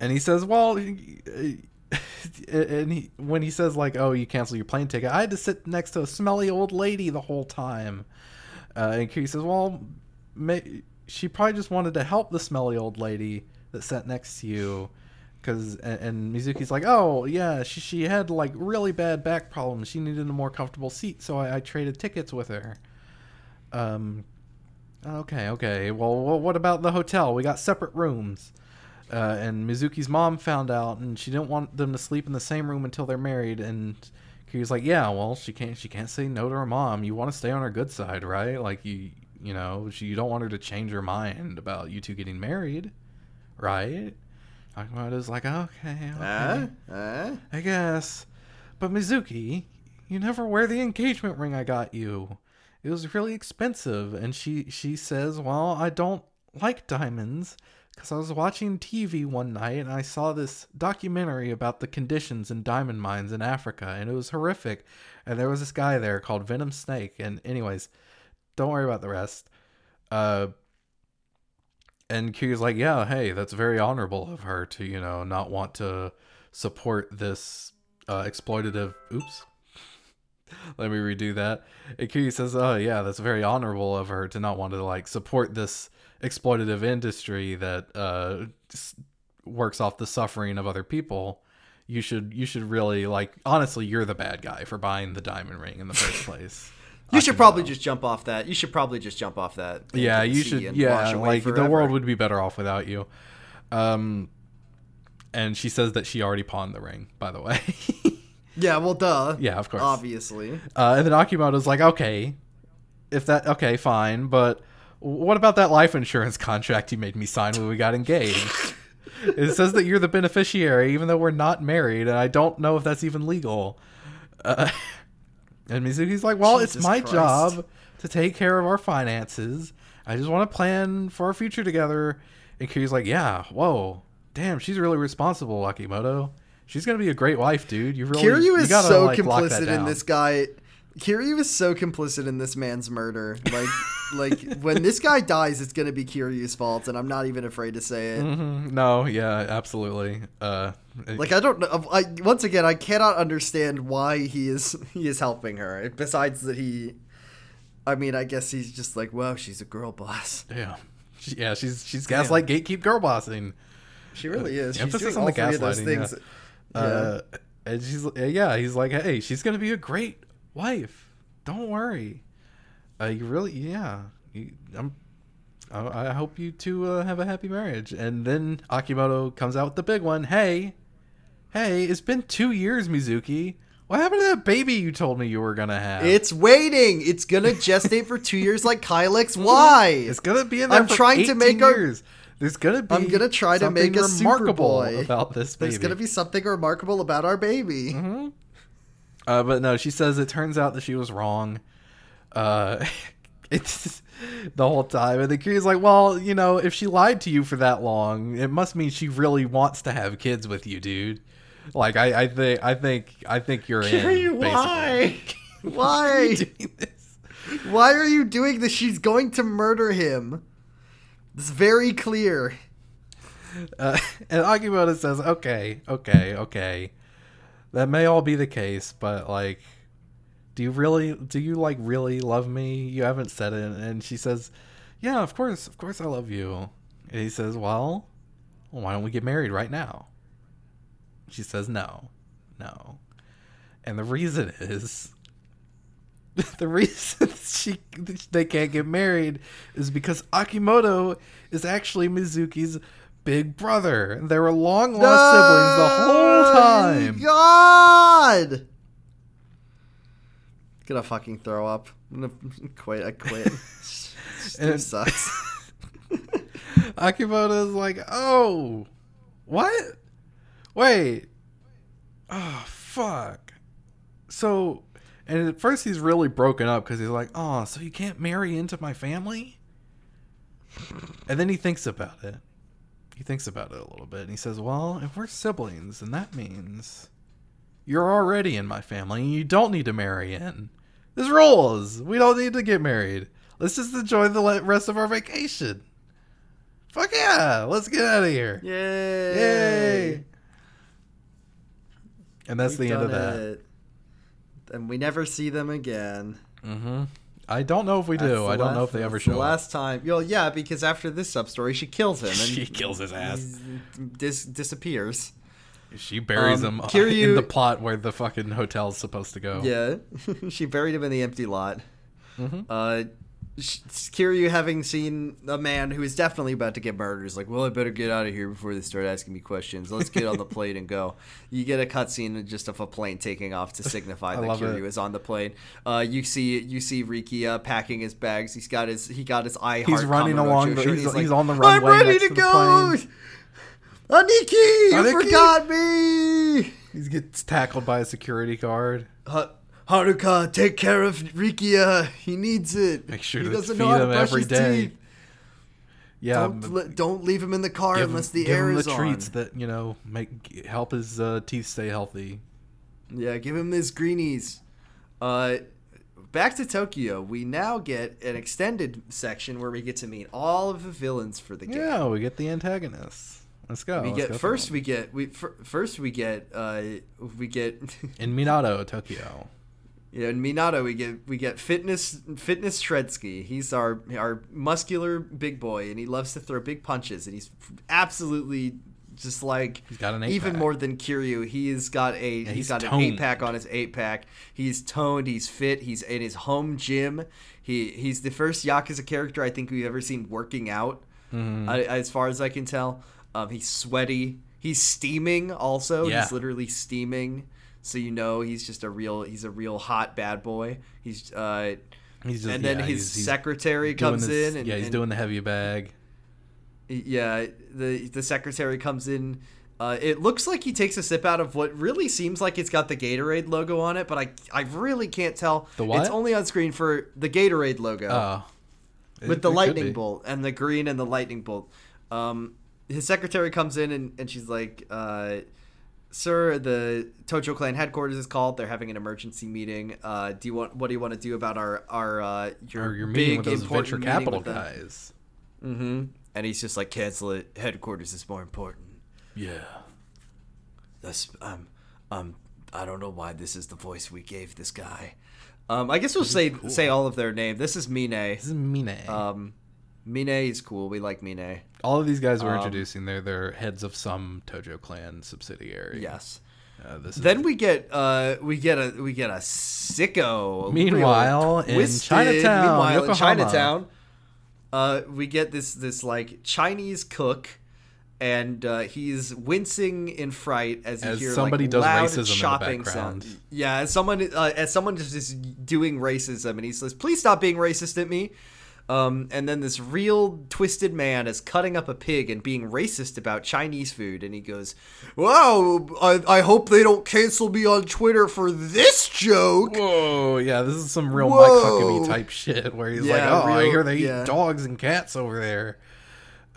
S1: and he says, "Well," <laughs> and he when he says like, "Oh, you cancel your plane ticket," I had to sit next to a smelly old lady the whole time. Uh, and Kiryu says, "Well, may, she probably just wanted to help the smelly old lady that sat next to you." Cause and, and Mizuki's like, oh yeah, she she had like really bad back problems. She needed a more comfortable seat, so I, I traded tickets with her. Um, okay, okay. Well, wh- what about the hotel? We got separate rooms. Uh, and Mizuki's mom found out, and she didn't want them to sleep in the same room until they're married. And Kiryu's like, "Yeah, well, she can't. She can't say no to her mom. You want to stay on her good side, right? Like you, you know, she, you don't want her to change her mind about you two getting married, right?" Akimoto's like, "Okay, okay,
S2: Huh? Huh?
S1: I guess." But Mizuki, you never wear the engagement ring I got you. It was really expensive, and she she says, "Well, I don't like diamonds." Because I was watching TV one night and I saw this documentary about the conditions in diamond mines in Africa, and it was horrific. And there was this guy there called Venom Snake. And, anyways, don't worry about the rest. Uh, and Kiryu's like, yeah, hey, that's very honorable of her to, you know, not want to support this uh, exploitative. Oops. <laughs> Let me redo that. And says, oh, yeah, that's very honorable of her to not want to, like, support this exploitative industry that uh, works off the suffering of other people. You should, you should really, like, honestly, you're the bad guy for buying the diamond ring in the first <laughs> place.
S2: You should
S1: Akimoto.
S2: probably just jump off that. You should probably just jump off that.
S1: yeah you should yeah like the world would be better off without you um and she says that she already pawned the ring by the way <laughs>
S2: Yeah, well, duh.
S1: yeah of course
S2: Obviously.
S1: uh, and then akimoto's like okay if that okay fine but what about that life insurance contract you made me sign when we got engaged? It says that you're the beneficiary even though we're not married and i don't know if that's even legal. Uh, and mizuki's like well it's my
S2: Christ.
S1: job to take care of our finances. I just want to plan for our future together. And kiryu's like yeah whoa. Damn she's really responsible akimoto. She's gonna be a great wife dude. You really
S2: Kiryu
S1: you
S2: is
S1: gotta,
S2: so
S1: like,
S2: complicit in this guy. Kiryu is so complicit in this man's murder. Like, <laughs> like when this guy dies, it's gonna be Kiryu's fault, and I'm not even afraid to say it.
S1: Mhm. no yeah absolutely uh
S2: Like I don't know. I once again I cannot understand why he is <laughs> he is helping her. Besides that he, I mean I guess he's just like, well, she's a girl boss.
S1: Yeah. Yeah, she's she's
S2: Damn.
S1: gaslight gatekeep girl bossing.
S2: She really is. She's
S1: Emphasis on the
S2: of those
S1: gaslighting,
S2: things.
S1: yeah. Uh, and she's uh, yeah, he's like, hey, she's gonna be a great wife. Don't worry. Uh, you really, yeah. You, I'm I, I hope you two uh, have a happy marriage. And then Akimoto comes out with the big one. Hey, hey, it's been two years, Mizuki. What happened to that baby you told me you were gonna have?
S2: It's waiting. It's gonna gestate for two years like Kylix. Why?
S1: It's gonna be in there
S2: I'm trying to make
S1: years. There's gonna be.
S2: I'm gonna try to make a
S1: remarkable about this baby.
S2: There's gonna be something remarkable about our baby.
S1: Uh, but no, she says it turns out that she was wrong. Uh, <laughs> it's the whole time, and the Kiryu's like, well, you know, if she lied to you for that long, it must mean she really wants to have kids with you, dude. Like, I, I think, I think, I think you're in.
S2: Kiryu,
S1: basically. <laughs>
S2: why? Why?
S1: doing this?
S2: Why are you doing this? She's going to murder him. It's very clear.
S1: Uh, <laughs> and Akimoto says, okay, okay, okay. That may all be the case, but like, do you really, do you like really love me? You haven't said it. And she says, yeah, of course, of course I love you. And he says, well, why don't we get married right now? She says, no, no. And the reason is, <laughs> the reason <laughs> she they can't get married is because Akimoto is actually Mizuki's big brother. They were long lost siblings the whole time.
S2: God! Gonna fucking throw up. I'm gonna quit. I quit. <laughs> It sucks. <laughs>
S1: Akimoto's like, oh, what? Wait. Oh, fuck. So, and at first he's really broken up because he's like, oh, so you can't marry into my family? And then he thinks about it. He thinks about it a little bit and he says, well, if we're siblings, then that means you're already in my family and you don't need to marry in. There's rules. We don't need to get married. Let's just enjoy the rest of our vacation. Fuck yeah! Let's get out of here.
S2: Yay!
S1: Yay! And that's
S2: We've
S1: the end of that.
S2: it. And we never see them again.
S1: hmm I don't know if we do. I don't know if they ever show
S2: the
S1: up.
S2: last time. Well, yeah, because after this sub story, she kills him and <laughs>
S1: She kills his ass.
S2: Dis- disappears.
S1: She buries
S2: Um,
S1: him uh,
S2: Kiryu-
S1: in the plot where the fucking hotel's supposed to go.
S2: Yeah, <laughs> she buried him in the empty lot.
S1: Mhm.
S2: Uh, Kiryu, having seen a man who is definitely about to get murdered, is like, "Well, I better get out of here before they start asking me questions. Let's get on the <laughs> plane and go." You get a cutscene just of a plane taking off to <laughs> signify that Kiryu
S1: it.
S2: is on the plane. Uh, you see, you see Riki uh, packing his bags. He's got his, he got his I
S1: He's running along the-
S2: shirt.
S1: he's-
S2: like,
S1: he's on the runway.
S2: I'm
S1: ready
S2: to
S1: to
S2: go.
S1: plane."
S2: Aniki, you
S1: Aniki!
S2: forgot me.
S1: He gets tackled by a security guard.
S2: Ha- Haruka, take care of Rikia. He needs it.
S1: Make sure
S2: he
S1: to
S2: doesn't
S1: feed
S2: know how to
S1: him
S2: brush
S1: every
S2: his
S1: day.
S2: teeth.
S1: Yeah,
S2: don't, le- don't leave him in the car
S1: him,
S2: unless the
S1: give
S2: air
S1: him
S2: is
S1: the treats that you know make help his uh, teeth stay healthy.
S2: Yeah, give him his greenies. Uh, back to Tokyo. We now get an extended section where we get to meet all of the villains for the game.
S1: Yeah, we get the antagonists. Let's go.
S2: we
S1: let's
S2: get
S1: go
S2: first. We get we fir- first we get uh we get
S1: in Minato, Tokyo.
S2: Yeah, in Minato we get we get fitness fitness Shredsky. He's our our muscular big boy, and he loves to throw big punches, and he's absolutely just like
S1: He's got an
S2: even more than Kiryu. He's got a he's
S1: he's
S2: got an
S1: toned.
S2: eight pack on his eight pack. He's toned. He's fit. He's in his home gym. He he's the first Yakuza character I think we've ever seen working out.
S1: Mm-hmm.
S2: I, as far as I can tell, um, he's sweaty. He's steaming. Also,
S1: Yeah.
S2: he's literally steaming. So you know he's just a real he's a real hot bad boy. He's uh,
S1: He's just
S2: and then
S1: yeah,
S2: his
S1: he's- he's
S2: secretary
S1: doing
S2: comes
S1: this-
S2: in. And,
S1: yeah, he's
S2: and-
S1: doing the heavy bag.
S2: yeah, the the secretary comes in. Uh, it looks like he takes a sip out of what really seems like it's got the Gatorade logo on it, but I I really can't tell.
S1: The what?
S2: It's only on screen for the Gatorade logo
S1: Oh,
S2: with the lightning bolt and the green and the lightning bolt. Um, his secretary comes in and, and she's like, uh, "Sir, the Tojo clan headquarters is called. They're having an emergency meeting. Uh, do you want what do you want to do about our our uh, your
S1: Or you're meeting
S2: big
S1: with those
S2: important
S1: venture capital guys.
S2: Mm-hmm. And he's just like, cancel it. Headquarters is more important.
S1: Yeah.
S2: That's um um I don't know why this is the voice we gave this guy. Um, I guess we'll say say all of their name. This is Mine.
S1: This is Mine.
S2: Um, Mine is cool. We like Mine.
S1: All of these guys we're
S2: um,
S1: introducing, they're they're heads of some Tojo clan subsidiary.
S2: Yes.
S1: Uh, this is
S2: Then we get uh we get a we get a sicko.
S1: Meanwhile, in
S2: twisted-
S1: Chinatown,
S2: Meanwhile in Chinatown, uh, we get this this like Chinese cook, and uh, he's wincing in fright as you
S1: As
S2: hear
S1: somebody
S2: like
S1: does
S2: loud
S1: racism in the background.
S2: sound. Yeah, as someone uh, as someone is just doing racism, and he says, "Please stop being racist at me." Um, and then this real twisted man is cutting up a pig and being racist about Chinese food, and he goes, "Wow, I, I hope they don't cancel me on Twitter for this joke."
S1: Whoa, yeah, this is some real Mike Huckabee type shit where he's
S2: Yeah,
S1: like, "Oh, I hear they
S2: yeah.
S1: eat dogs and cats over there."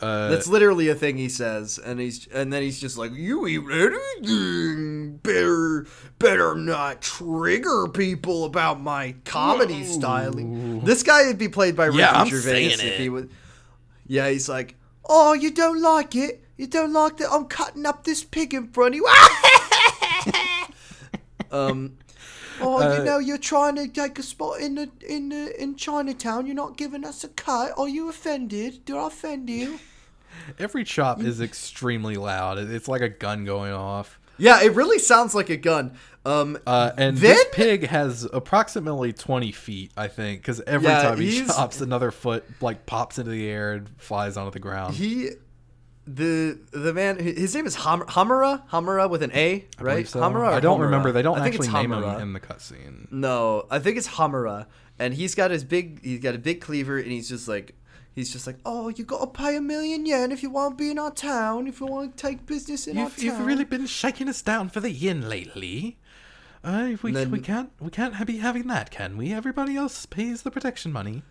S1: Uh,
S2: That's literally a thing he says, and he's and then he's just like, "You eat anything? Better, better not trigger people about my comedy styling." This guy would be played by Ricky
S1: Yeah, I'm
S2: Gervais if he would. Yeah, he's like, "Oh, you don't like it? You don't like that I'm cutting up this pig in front of you?" <laughs> um. Oh,
S1: Uh,
S2: you know, you're trying to take a spot in the in the in Chinatown. You're not giving us a cut. Are you offended? Did I offend you?
S1: Every chop is extremely loud. It's like a gun going off.
S2: Yeah, it really sounds like a gun. Um,
S1: Uh, and
S2: Then-
S1: this pig has approximately 20 feet, I think, because every
S2: Yeah,
S1: time he
S2: he's-
S1: chops, another foot like pops into the air and flies onto the ground.
S2: he, the the man, his name is Ham- Hamura, Hamura with an A, right?
S1: believe so.
S2: Hamura.
S1: I don't remember. They don't
S2: I think
S1: actually
S2: it's
S1: name
S2: Hamura.
S1: him in the cutscene.
S2: No, I think it's Hamura, and he's got his big, he's got a big cleaver, and he's just like, he's just like, oh, you got to pay a million yen if you want to be in our town, if you want to take business in our
S1: You've,
S2: town.
S1: you've really been shaking us down for the yin lately. Uh, we,
S2: then-
S1: we can't we can't be having that, can we? Everybody else pays the protection money.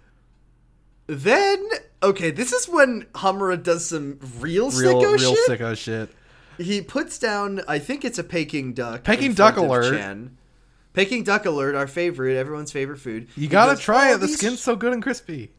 S2: Then, okay, this is when Hamura does some real,
S1: Real
S2: sicko
S1: real
S2: shit.
S1: sicko shit.
S2: He puts down, I think it's a Peking duck.
S1: Peking duck alert.
S2: Chen. Peking duck alert, our favorite, everyone's favorite food.
S1: You
S2: He
S1: gotta
S2: goes,
S1: try
S2: "Oh,
S1: it. The skin's so good and crispy.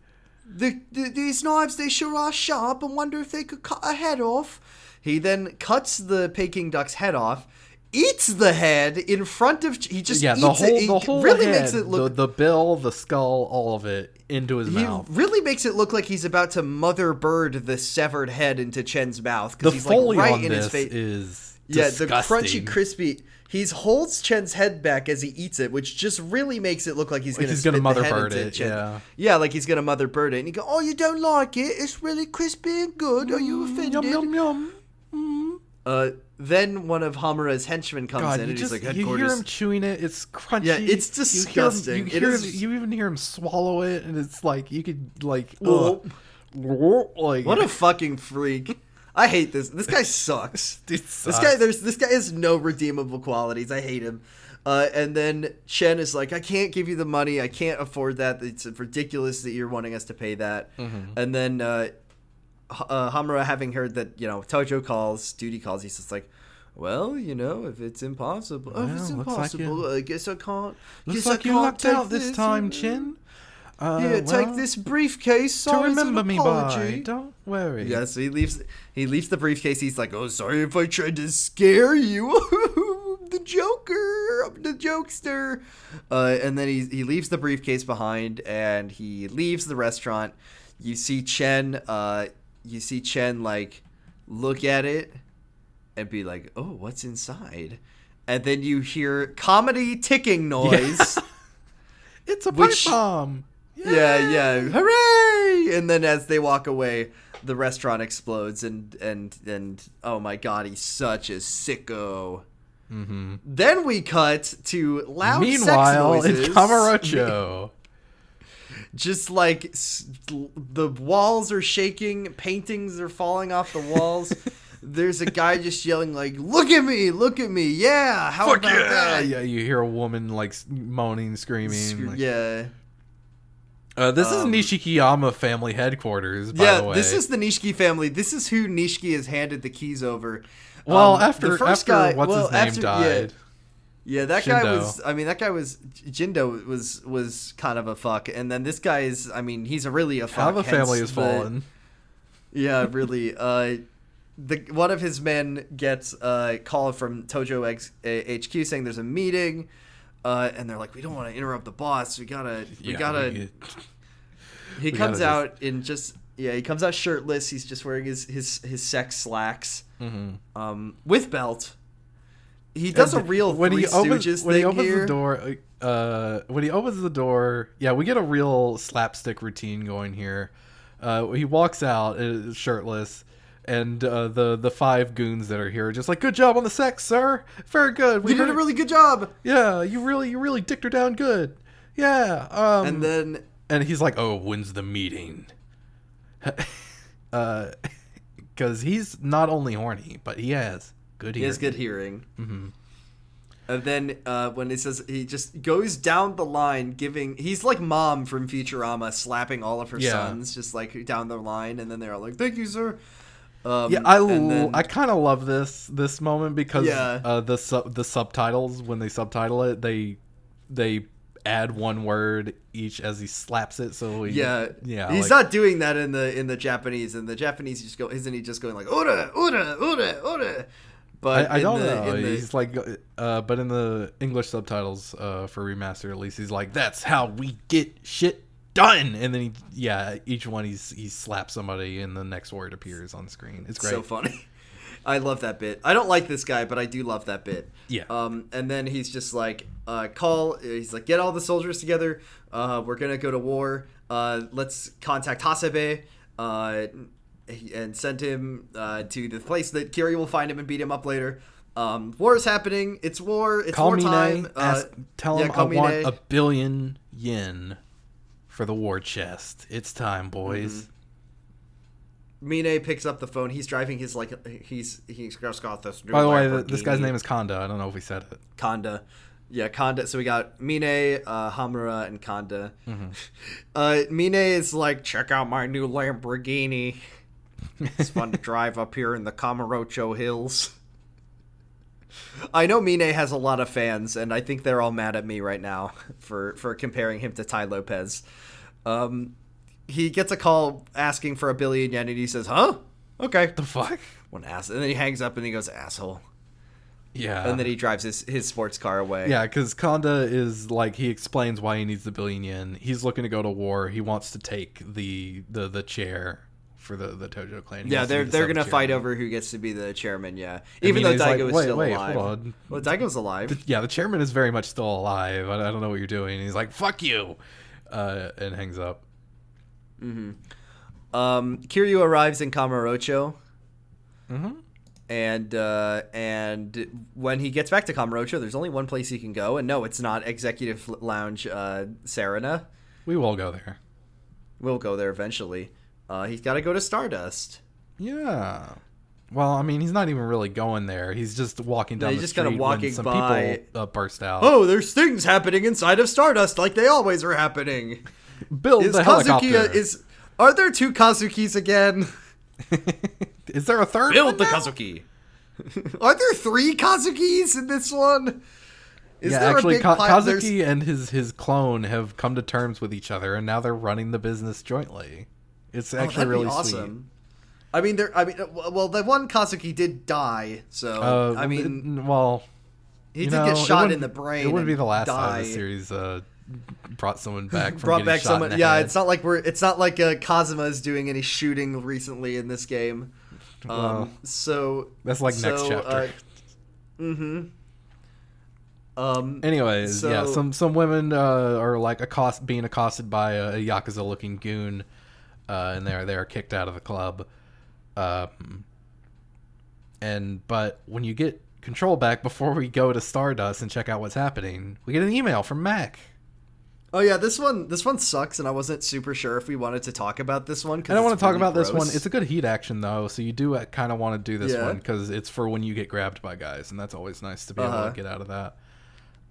S2: The, the, these knives, they sure are sharp. I wonder if they could cut a head off. He then cuts the Peking duck's head off, eats the head in front of. He just
S1: yeah,
S2: eats
S1: the whole
S2: it. He
S1: the whole
S2: really
S1: head,
S2: makes it look.
S1: the, the bill, the skull, all of it into his
S2: he
S1: mouth.
S2: really makes it look like he's about to mother bird the severed head into Chen's mouth
S1: The
S2: because he's like right in his face.
S1: is
S2: Yeah,
S1: disgusting.
S2: the crunchy, crispy. He holds Chen's head back as he eats it, which just really makes it look like he's
S1: Like he's gonna
S2: spit
S1: mother
S2: the head
S1: bird
S2: into
S1: it,
S2: Chen.
S1: yeah.
S2: yeah, like he's gonna mother bird it. And he go, "Oh, you don't like it? It's really crispy and good. Are you offended?"
S1: Mm, Yum yum yum.
S2: Uh, then one of Hamura's henchmen comes
S1: God,
S2: in and
S1: just
S2: he's like,
S1: you hear him chewing it. It's crunchy.
S2: Yeah, it's
S1: You hear him-
S2: disgusting.
S1: You, hear,
S2: is-
S1: you even hear him swallow it, and it's like you could like like
S2: What a fucking freak! I hate this. This guy sucks. <laughs>
S1: Dude,
S2: This guy, there's this guy has no redeemable qualities. I hate him. Uh, and then Chen is like, I can't give you the money. I can't afford that. It's ridiculous that you're wanting us to pay that.
S1: Mm-hmm.
S2: And then uh, uh, Hamura, having heard that you know Tojo calls, duty calls, he's just like, well, you know, if it's impossible, if it's
S1: Well, looks like you-
S2: impossible, I guess I can't.
S1: Looks
S2: I
S1: like you
S2: can't
S1: lucked out this time, Chin. Uh,
S2: Here, take this briefcase. Sorry, it's an
S1: remember me by.
S2: apology.
S1: Don't worry.
S2: Yeah, so he leaves. He leaves the briefcase. He's like, "Oh, sorry if I tried to scare you." <laughs> the Joker, I'm the jokester. Uh, and then he he leaves the briefcase behind, and he leaves the restaurant. You see Chen. Uh, you see Chen like look at it and be like, "Oh, what's inside?" And then you hear comedy ticking noise. <laughs>
S1: It's a pipe
S2: Which- yeah, yeah, hooray! And then as they walk away, the restaurant explodes, and and and oh my god, he's such a sicko. Mm-hmm. Then we cut to loud
S1: Meanwhile,
S2: sex noises.
S1: in Kamurocho. <laughs>
S2: just like s- the walls are shaking, paintings are falling off the walls. <laughs> There's a guy just yelling like, "Look at me! Look at me! Yeah, how
S1: Fuck
S2: about
S1: yeah!
S2: that?"
S1: Yeah, you hear a woman like moaning, screaming.
S2: Screw-
S1: like-
S2: yeah.
S1: Uh, this
S2: Um,
S1: is Nishikiyama family headquarters. By
S2: yeah,
S1: the way.
S2: this is the Nishiki family. This is who Nishiki has handed the keys over.
S1: well
S2: Um,
S1: after
S2: the first
S1: after
S2: guy-
S1: what's
S2: well,
S1: his name
S2: after-
S1: died.
S2: Yeah, yeah that guy was. I mean, that guy was. Jindo was was kind of a fuck, and then this guy is. I mean, he's a really a fuck.
S1: How the family has fallen.
S2: Yeah, really. Uh, the one of his men gets a call from Tojo X, HQ saying there's a meeting, uh, and they're like, we don't want to interrupt the boss. We gotta. We
S1: Yeah,
S2: gotta.
S1: we- <laughs>
S2: he
S1: we
S2: comes
S1: gotta
S2: out in just. Yeah, he comes out shirtless. He's just wearing his his his sex slacks,
S1: Mhm.
S2: um, with belt. He does a real
S1: when
S2: Three
S1: he opens
S2: Stooges
S1: when he opens
S2: here.
S1: the door. Uh, when he opens the door, yeah, we get a real slapstick routine going here. Uh, he walks out uh, shirtless, and uh, the the five goons that are here are just like, "Good job on the sex, sir. Very good. We
S2: You did a really good job.
S1: yeah. You really you really dicked her down good. Yeah. Um,
S2: And then
S1: and he's like, "Oh, when's the meeting?" <laughs> uh, <laughs> because he's not only horny, but he has good
S2: he
S1: hearing.
S2: has good hearing. Mm-hmm. And then uh, when he says he just goes down the line, giving he's like mom from Futurama, slapping all of her
S1: Yeah.
S2: sons just like down the line, and then they're all like, "Thank you, sir." Um,
S1: Yeah, I,
S2: then-
S1: I kind of love this this moment because
S2: Yeah.
S1: uh, the sub the subtitles when they subtitle it they they add one word each as he slaps it so he,
S2: Yeah,
S1: yeah
S2: He's
S1: like-
S2: not doing that in the in the Japanese. In the Japanese, just go. Isn't he just going like ora ora ora ora? But
S1: I, I
S2: in
S1: don't
S2: the,
S1: know.
S2: the-
S1: he's like, uh, but in the English subtitles uh, for remaster, at least he's like, "That's how we get shit done." And then he, yeah, each one he's he slaps somebody, and the next word appears on screen. It's great.
S2: so funny. <laughs> I love that bit. I don't like this guy, but I do love that bit.
S1: Yeah.
S2: Um, and then he's just like, uh, call. He's like, get all the soldiers together. Uh, we're gonna go to war. Uh, let's contact Hasebe. Uh, and send him uh, to the place that Kiri will find him and beat him up later. Um, war is happening. It's war. It's
S1: Call me
S2: wartime. Uh,
S1: Ask, tell
S2: yeah,
S1: him I want a billion yen for the war chest. It's time, boys.
S2: Mine picks up the phone. He's driving his like he's he's got this. new
S1: By the way, this guy's name is Konda. I don't know if we said it.
S2: Kanda. Yeah, Kanda. So we got Mine, uh, Hamura, and Kanda.
S1: Mm-hmm. <laughs>
S2: Uh, Mine is like, check out my new Lamborghini. It's fun to <laughs> drive up here in the Kamurocho Hills. <laughs> I know Mine has a lot of fans, and I think they're all mad at me right now <laughs> for for comparing him to Tai Lopez. Um, he gets a call asking for a billion yen, and he says, "Huh? Okay."
S1: The fuck?
S2: One ass, and then he hangs up and he goes, "Asshole,"
S1: Yeah.
S2: and then he drives his his sports car away.
S1: Yeah, because Konda is like he explains why he needs the billion yen. He's looking to go to war. He wants to take the the the chair for the the Tojo clan. He
S2: Yeah, they're
S1: the
S2: they're gonna fight over who gets to be the chairman. Yeah, even though
S1: Mine's like,
S2: Daigo is
S1: "Wait,
S2: still
S1: wait,
S2: alive.
S1: hold on."
S2: Well, Daigo's alive.
S1: Yeah, the chairman is very much still alive. I, I don't know what you're doing. He's like, "Fuck you," uh, and hangs up. Hmm.
S2: Um, Kiryu arrives in Kamurocho,
S1: Mm-hmm.
S2: and uh, and when he gets back to Kamurocho, there's only one place he can go, and no, it's not Executive Lounge uh, Serena.
S1: We will go there.
S2: We'll go there eventually. Uh, he's got to go to Stardust.
S1: Yeah. Well, I mean, he's not even really going there. He's just walking down
S2: he's
S1: the
S2: just
S1: street
S2: kinda
S1: when
S2: walking
S1: some
S2: by.
S1: people uh, burst out.
S2: Oh, there's things happening inside of Stardust like they always are happening.
S1: Build
S2: Is
S1: the
S2: Kazuki
S1: helicopter.
S2: is? Are there two Kazukis again? <laughs>
S1: is there a third?
S2: Build
S1: one
S2: the
S1: now?
S2: Kazuki. <laughs> Are there three Kazukis in this one? Is
S1: yeah,
S2: there
S1: actually,
S2: a big
S1: Ka-
S2: pla- there's-
S1: Kazuki and his his clone have come to terms with each other, and now they're running the business jointly. It's
S2: Oh,
S1: actually
S2: be
S1: really
S2: awesome. I mean, there. I mean, well, the one Kazuki did die, so.
S1: Uh,
S2: I mean,
S1: it- well,
S2: he did
S1: know,
S2: get shot in the brain.
S1: It wouldn't be the last
S2: die.
S1: time the series uh, brought someone back. From
S2: Brought back
S1: shot
S2: someone. Yeah,
S1: head.
S2: it's not like we're. It's not like uh, Kazuma is doing any shooting recently in this game. Um,
S1: Well,
S2: so
S1: that's like next
S2: so,
S1: chapter.
S2: Uh, mm-hmm. Um,
S1: Anyways, yeah, some some women uh, are like accost being accosted by a, a yakuza looking goon, uh, and they're they're kicked out of the club. Um, and but when you get control back before we go to Stardust and check out what's happening, we get an email from Mac.
S2: Oh yeah, this one this one sucks, and I wasn't super sure if we wanted to talk about this one.
S1: I don't want to talk about this one. It's a good heat action though, so you do kind of want to do this
S2: Yeah.
S1: one because it's for when you get grabbed by guys, and that's always nice to be able
S2: Uh-huh.
S1: to get out of that.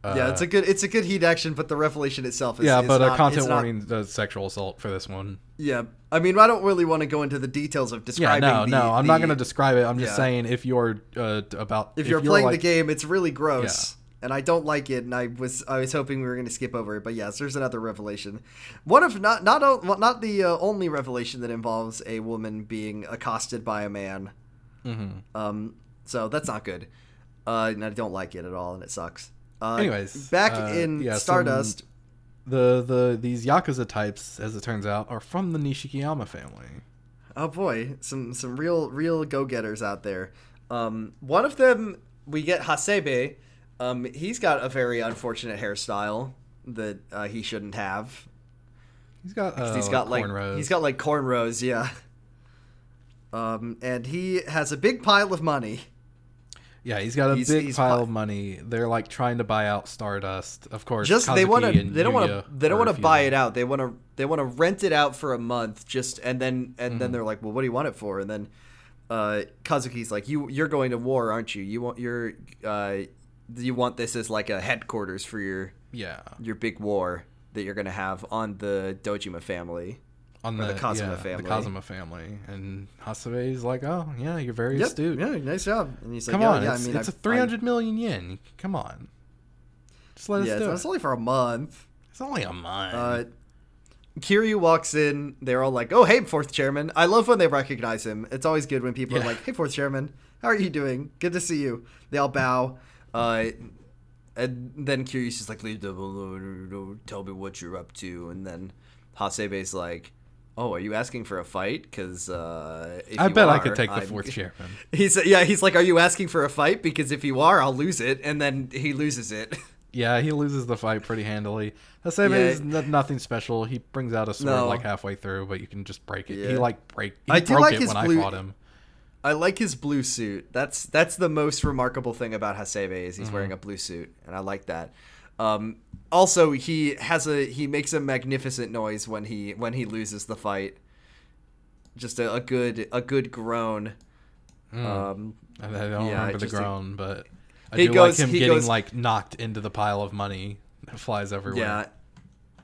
S2: Yeah, it's a good it's a good heat action, but the revelation itself is
S1: yeah,
S2: is
S1: but
S2: not,
S1: a content
S2: it's not-
S1: warning does sexual assault for this one.
S2: Yeah, I mean, I don't really want to go into the details of describing.
S1: Yeah, no,
S2: the,
S1: no, I'm not going to describe it. I'm just
S2: yeah.
S1: saying if you're uh, about
S2: If, you're, playing the game, it's really gross, and I don't like it. And I was I was hoping we were going to skip over it, but yes, there's another revelation. One of not not not the uh, only revelation that involves a woman being accosted by a man.
S1: Mhm.
S2: Um, so that's not good. Uh, and I don't like it at all, and it sucks. Uh,
S1: Anyways,
S2: back
S1: uh,
S2: in
S1: yeah, some-
S2: Stardust.
S1: the the these yakuza types, as it turns out, are from the Nishikiyama family.
S2: Oh boy, some some real real go getters out there. Um, one of them we get Hasebe. Um, he's got a very unfortunate hairstyle that uh, he shouldn't have.
S1: He's got uh,
S2: he's got like
S1: cornrows.
S2: he's got like cornrows, yeah. Um, and he has a big pile of money.
S1: Yeah, he's got a
S2: he's-
S1: big
S2: he's
S1: pile
S2: pi-
S1: of money. They're like trying to buy out Stardust. Of course,
S2: Just they want to they don't want to they don't want to buy it out. They want to they want to rent it out for a month just and then and
S1: Mm-hmm.
S2: then they're like, "Well, what do you want it for?" And then uh Kazuki's like, "You you're going to war, aren't you? You want your uh you want this as like a headquarters for your
S1: Yeah,
S2: your big war that you're going to have on the Dojima family."
S1: On the,
S2: the Kazama
S1: yeah,
S2: family.
S1: The Kazama family, and Hasebe's like, "Oh, yeah, you're very
S2: Yep,
S1: astute.
S2: Yeah, nice job. And he's like,
S1: Come
S2: "Yeah,
S1: on,
S2: yeah,
S1: it's,
S2: I mean,
S1: it's a
S2: I've- I'm-
S1: yen. Come on, just let
S2: Yeah,
S1: us do
S2: it's
S1: it.
S2: only for a month.
S1: It's only a month.
S2: Uh, Kiryu walks in. They're all like, "Oh, hey, fourth chairman." I love when they recognize him. It's always good when people
S1: Yeah.
S2: are like, "Hey, fourth chairman, how are you doing? Good to see you." They all bow. Uh, and then Kiryu's just like, "Leave them alone. Don't tell me what you're up to." And then Hasebe's like, "Oh, are you asking for a fight? Because uh,
S1: I
S2: you
S1: bet I could take the
S2: I'm-
S1: fourth <laughs> chairman.
S2: He's yeah. He's like, "Are you asking for a fight? Because if you are, I'll lose it." And then he loses it. <laughs>
S1: Yeah, he loses the fight pretty handily. Hasebe
S2: Yeah.
S1: is n- nothing special. He brings out a sword
S2: No.
S1: like halfway through, but you can just break it. He like break. He
S2: I
S1: broke
S2: like
S1: it
S2: his
S1: when I
S2: blue-
S1: fought him.
S2: I like his blue suit. That's that's the most remarkable thing about Hasebe is he's
S1: Mm-hmm.
S2: wearing a blue suit, and I like that. Um, also, he has a he makes a magnificent noise when he when he loses the fight. Just a, a good a good groan. Um,
S1: I, don't
S2: yeah,
S1: remember the
S2: just a-
S1: groan, but I do
S2: goes-
S1: like him getting
S2: goes-
S1: like knocked into the pile of money that flies everywhere.
S2: yeah,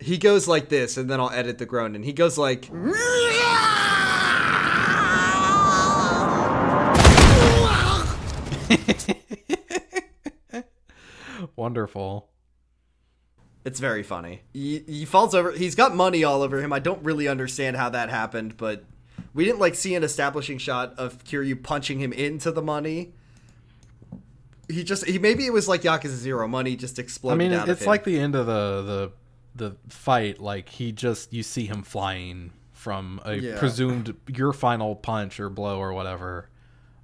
S2: he goes like this, and then I'll edit the groan, and he goes like. <laughs>
S1: Wonderful.
S2: It's very funny. He, he falls over. He's got money all over him. I don't really understand how that happened, but we didn't like see an establishing shot of Kiryu punching him into the money. He just he maybe it was like Yakuza Zero money just
S1: I mean,
S2: out of
S1: it's like the end of the the the fight. Like he just you see him flying from a
S2: Yeah.
S1: presumed your final punch or blow or whatever.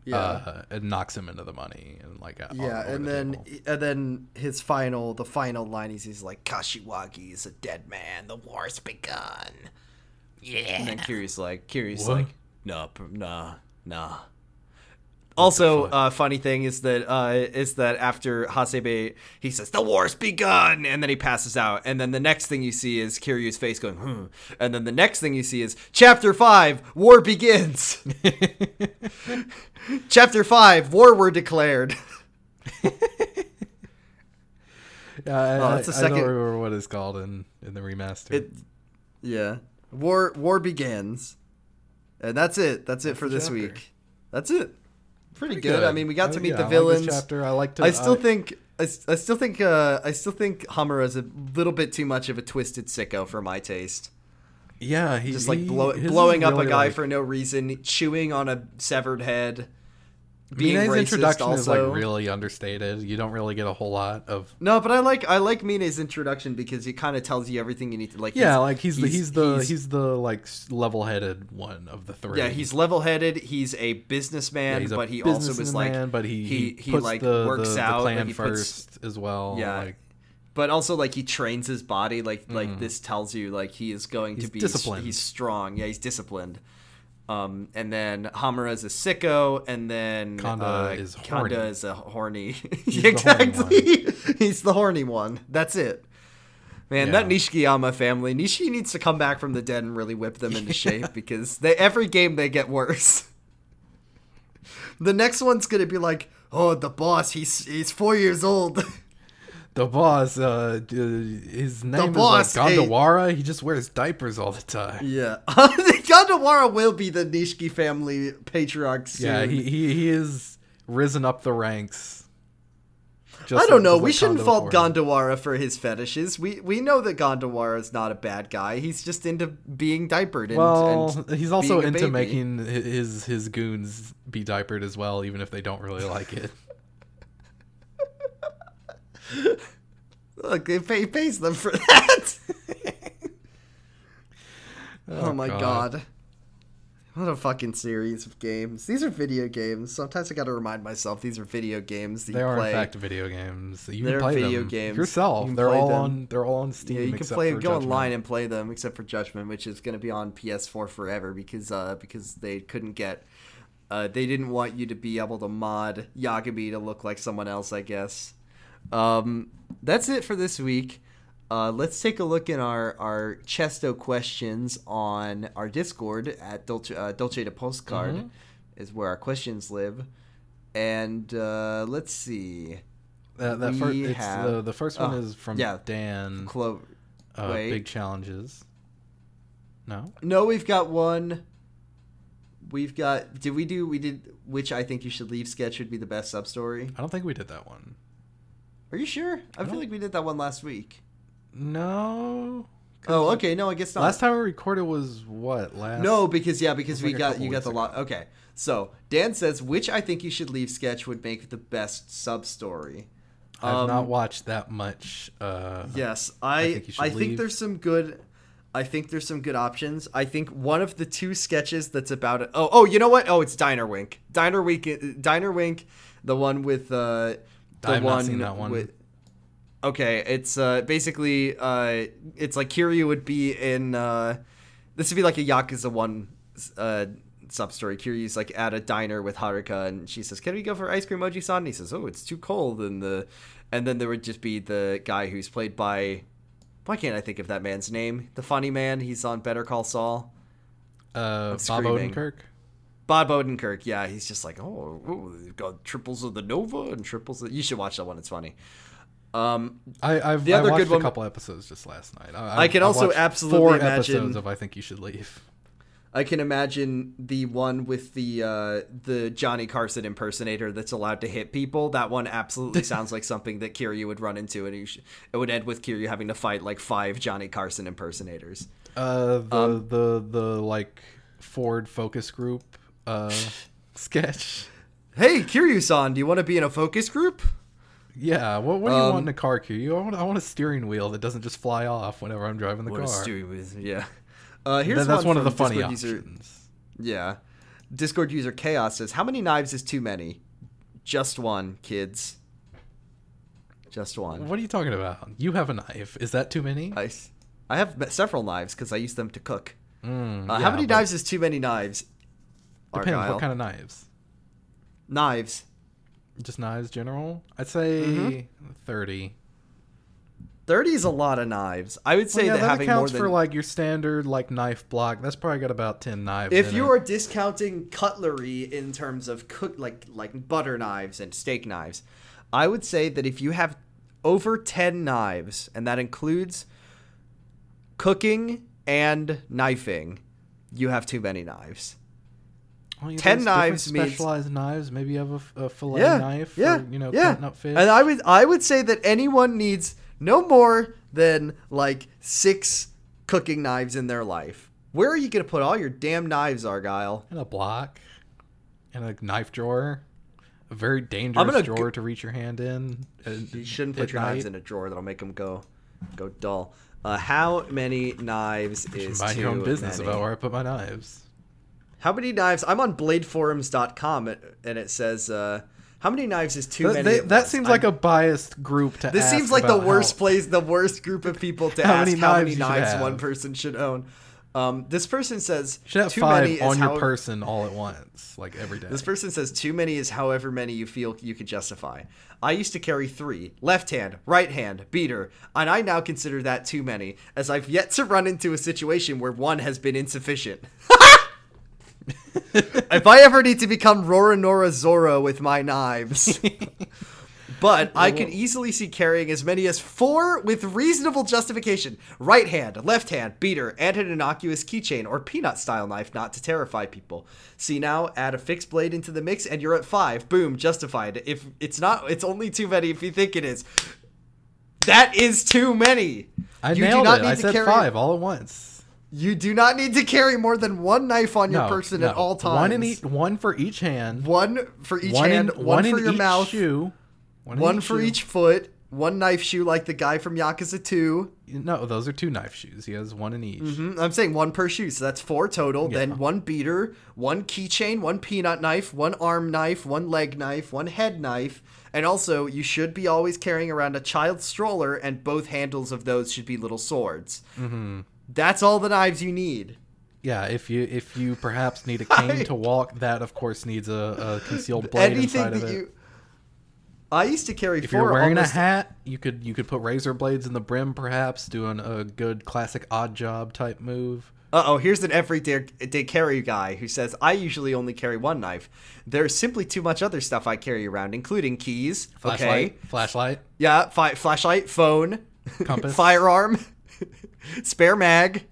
S2: Yeah.
S1: uh, it knocks him into the money and like uh,
S2: yeah, and
S1: the
S2: then
S1: table.
S2: and then his final the final line is he's like Kashiwagi is a dead man. The war's begun. Yeah. And then Kiryu's like Kiryu's
S1: What?
S2: like nah pr- nah nah. Also, uh, funny thing is that uh, is that after Hasebe he says the war's begun, and then he passes out, and then the next thing you see is Kiryu's face going, hmm. and then the next thing you see is chapter five, war begins. <laughs> chapter five, war were declared. <laughs>
S1: Yeah, I,
S2: Oh, that's the
S1: I- I
S2: second-
S1: don't remember what it's called in in the remaster.
S2: It, yeah. War war begins, and that's it. That's it for this
S1: chapter.
S2: week. That's it. Pretty,
S1: Pretty
S2: good. I mean, we got
S1: I-
S2: to meet
S1: yeah,
S2: the
S1: I like
S2: villains.
S1: chapter. I like to.
S2: I still
S1: I-
S2: think I, s- I still think uh, I still think Hamura is a little bit too much of a twisted sicko for my taste.
S1: Yeah, he's
S2: Just like blow,
S1: his is
S2: blowing up a guy
S1: like-
S2: for no reason, chewing on a severed head. Being
S1: Mine's introduction is like really understated. You don't really get a whole lot of.
S2: No, but I like I like Mine's introduction because it kind of tells you everything you need to like.
S1: Yeah, like he's the he's, the
S2: he's-
S1: he's, the like level-headed one of the three.
S2: Yeah, he's level-headed. He's a businessman,
S1: Yeah, he's a
S2: but he also is like
S1: but he
S2: he,
S1: he,
S2: like
S1: the,
S2: works
S1: the, the
S2: out.
S1: plan
S2: like, he puts-
S1: first as well.
S2: Yeah.
S1: like,
S2: but also like he trains his body. Like like this tells you like he is going
S1: Mm. He's
S2: to be
S1: disciplined.
S2: He's strong. Yeah, he's disciplined. Um, and then Hamura is a sicko, and then
S1: Kanda
S2: uh,
S1: is
S2: Kanda
S1: horny.
S2: is a horny. <laughs>
S1: the horny
S2: exactly. <laughs> he's the horny one. That's it. Man, that
S1: Yeah.
S2: Nishikiyama family, Nishi needs to come back from the dead and really whip them into <laughs> shape because they every game they get worse. The next one's gonna be like, oh, the boss, he's he's four years old.
S1: The boss, uh, his name
S2: boss,
S1: is like
S2: hey.
S1: He just wears diapers all the time.
S2: Yeah, <laughs> Gondawara will be the Nishiki family patriarch soon.
S1: Yeah, he, he he is risen up the ranks. Just
S2: I don't
S1: like-
S2: know.
S1: just
S2: We
S1: like
S2: shouldn't
S1: Kanda
S2: fault. Gondawara for his fetishes. We we know that Gondawara is not a bad guy. He's just into being diapered. And,
S1: Well,
S2: and
S1: he's also into
S2: baby.
S1: making his his goons be diapered as well, even if they don't really like it. <laughs>
S2: Look, they pay, pays them for that. <laughs> oh, my god.
S1: God.
S2: What a fucking series of games. These are video games. Sometimes I got to remind myself these are video games that
S1: They
S2: you
S1: are
S2: play.
S1: in fact video games. You
S2: They're
S1: can play
S2: video
S1: them
S2: games.
S1: yourself.
S2: You
S1: They're all
S2: them.
S1: on. They're all on Steam.
S2: yeah, you can play go
S1: Judgment.
S2: online and play them, except for Judgment, which is going to be on PS4 forever because uh, because they couldn't get uh, they didn't want you to be able to mod Yagami to look like someone else, I guess. Um, that's it for this week. Uh, let's take a look in our, our Chesto questions on our Discord at Dolce, uh, Dolce de Postcard,
S1: Mhm.
S2: is where our questions live. And uh, let's see.
S1: Uh, that fir-
S2: We
S1: it's
S2: have-
S1: the, the first one
S2: oh,
S1: is from
S2: yeah.
S1: Dan.
S2: Clo-
S1: Uh, big challenges. No.
S2: No, we've got one. We've got. Did we do? We did. Which I think you should leave sketch would be the best sub story.
S1: I don't think we did that one.
S2: Are you sure? I, feel like we did that one last week.
S1: No.
S2: Oh, okay. No, I guess not.
S1: Last time we recorded was what? Last.
S2: No, because yeah, because we
S1: like
S2: got you got the lot. Okay, so Dan says which I think you should leave sketch would make the best sub story.
S1: I've
S2: Um,
S1: not watched that much. Uh,
S2: Yes, I
S1: think you should
S2: I think there's some good. I think there's some good options. I think one of the two sketches that's about it. Oh, oh, you know what? Oh, it's Diner Wink. Diner Wink. Diner Wink. The one with uh, the
S1: I've not
S2: one,
S1: seen that one.
S2: with. Okay, it's uh basically uh it's like Kiryu would be in uh this would be like a Yakuza one uh sub story. Kiryu's like at a diner with Haruka and she says, Can we go for ice cream Moji san? And he says, Oh, it's too cold and the and then there would just be the guy who's played by why can't I think of that man's name? The funny man, he's on Better Call Saul.
S1: uh, Bob. Odenkirk.
S2: Bob Odenkirk, yeah, he's just like, oh, oh, they've got triples of the Nova and triples. Of... You should watch that one; it's funny. Um,
S1: I, I've
S2: The
S1: I watched
S2: good one-
S1: a couple episodes just last night. I,
S2: I can
S1: I've
S2: also absolutely
S1: four
S2: imagine-
S1: episodes of I think you should leave.
S2: I can imagine the one with the uh, the Johnny Carson impersonator that's allowed to hit people. That one absolutely <laughs> sounds like something that Kiryu would run into, and you sh- it would end with Kiryu having to fight like five Johnny Carson impersonators.
S1: Uh, the
S2: Um,
S1: the the like Ford focus group uh sketch.
S2: Hey, Kiryu-san, do you want to be in a focus group?
S1: Yeah, what what do you
S2: Um,
S1: want in a car, Q? I want I want a steering wheel that doesn't just fly off whenever I'm driving the car.
S2: stewie with yeah. <laughs> Uh, here's
S1: Th- that's one, of the funny
S2: Discord user-
S1: options.
S2: Yeah. Discord user Chaos says, How many knives is too many? Just one, kids. Just one.
S1: What are you talking about? You have a knife. Is that too many?
S2: I have several knives because I use them to cook.
S1: Mm,
S2: Uh,
S1: yeah,
S2: how many
S1: but
S2: knives is too many knives?
S1: Depends
S2: Argyle?
S1: what kind of knives.
S2: knives?
S1: Just knives, general. I'd say
S2: Mm-hmm.
S1: thirty.
S2: 30 is a lot of knives. I would say
S1: Well, yeah,
S2: that,
S1: that
S2: having more
S1: accounts
S2: than.
S1: for like your standard like knife block. That's probably got about ten knives.
S2: if you
S1: it.
S2: are discounting cutlery in terms of cook like like butter knives and steak knives, I would say that if you have over 10 knives and that includes cooking and knifing, you have too many knives.
S1: Well,
S2: 10 knives means-
S1: specialized knives. Maybe you have a fillet
S2: yeah,
S1: knife.
S2: yeah,
S1: you know,
S2: yeah.
S1: cutting up fish.
S2: And I would I would say that anyone needs no more than like 6 cooking knives in their life. Where are you going to put all your damn knives, Argyle?
S1: In a block, in a knife drawer. A very dangerous drawer
S2: go-
S1: to reach your hand in.
S2: You shouldn't put your knives in a drawer. That'll make them go go dull. Uh, how many knives is
S1: Mind your own business
S2: many?
S1: about where I put my knives.
S2: How many knives? I'm on bladeforums.com and it says uh, how many knives is too
S1: That,
S2: many.
S1: they-
S2: at
S1: that seems
S2: I'm-
S1: like a biased group to. Ask.
S2: This seems like the worst
S1: how-
S2: place, the worst group of people to <laughs>
S1: How
S2: ask
S1: many
S2: how many knives
S1: have.
S2: one person should own. Um, this person says
S1: You should have
S2: too
S1: five
S2: many is
S1: on your
S2: how-
S1: person all at once, like every day.
S2: This person says too many is however many you feel you can justify. I used to carry three left hand, right hand, beater, and I now consider that too many, as I've yet to run into a situation where one has been insufficient. <laughs> <laughs> if I ever need to become Roronoa Zoro with my knives. <laughs> But I could easily see carrying as many as four with reasonable justification. Right hand, left hand, beater, and an innocuous keychain or peanut style knife not to terrify people. See now, add a fixed blade into the mix and you're at five. Boom, justified. If it's not, it's only too many if you think it is. That is too many.
S1: I
S2: you
S1: nailed
S2: do not
S1: it.
S2: need
S1: I
S2: to
S1: said
S2: carry,
S1: five all at once.
S2: You do not need to carry more than one knife on your
S1: No,
S2: person
S1: no.
S2: at all times.
S1: One in each, one for each hand.
S2: One for each
S1: one
S2: hand,
S1: in,
S2: one,
S1: in
S2: for your
S1: each
S2: mouth,
S1: shoe. One, in
S2: one
S1: each
S2: for
S1: shoe.
S2: each foot, one knife shoe like the guy from Yakuza 2.
S1: No, those are two knife shoes. He has one in each.
S2: Mhm, I'm saying one per shoe, so that's four total.
S1: Yeah.
S2: Then one beater, one keychain, one peanut knife, one arm knife, one leg knife, one head knife, and also you should be always carrying around a child stroller, and both handles of those should be little swords. Mm-hmm. That's all the knives you need.
S1: Yeah, if you if you perhaps need a cane to <laughs> walk, that of course needs a, a concealed blade
S2: Anything
S1: inside
S2: that
S1: of it.
S2: you. I used to carry
S1: if
S2: four.
S1: you're wearing
S2: almost-
S1: a hat, you could you could put razor blades in the brim, perhaps doing a good classic odd job type move.
S2: Uh oh, here's an everyday day carry guy who says, I usually only carry one knife. There's simply too much other stuff I carry around, including keys.
S1: Flashlight,
S2: Okay.
S1: flashlight.
S2: Yeah, fi- flashlight, phone,
S1: Compass. <laughs>
S2: firearm, spare mag.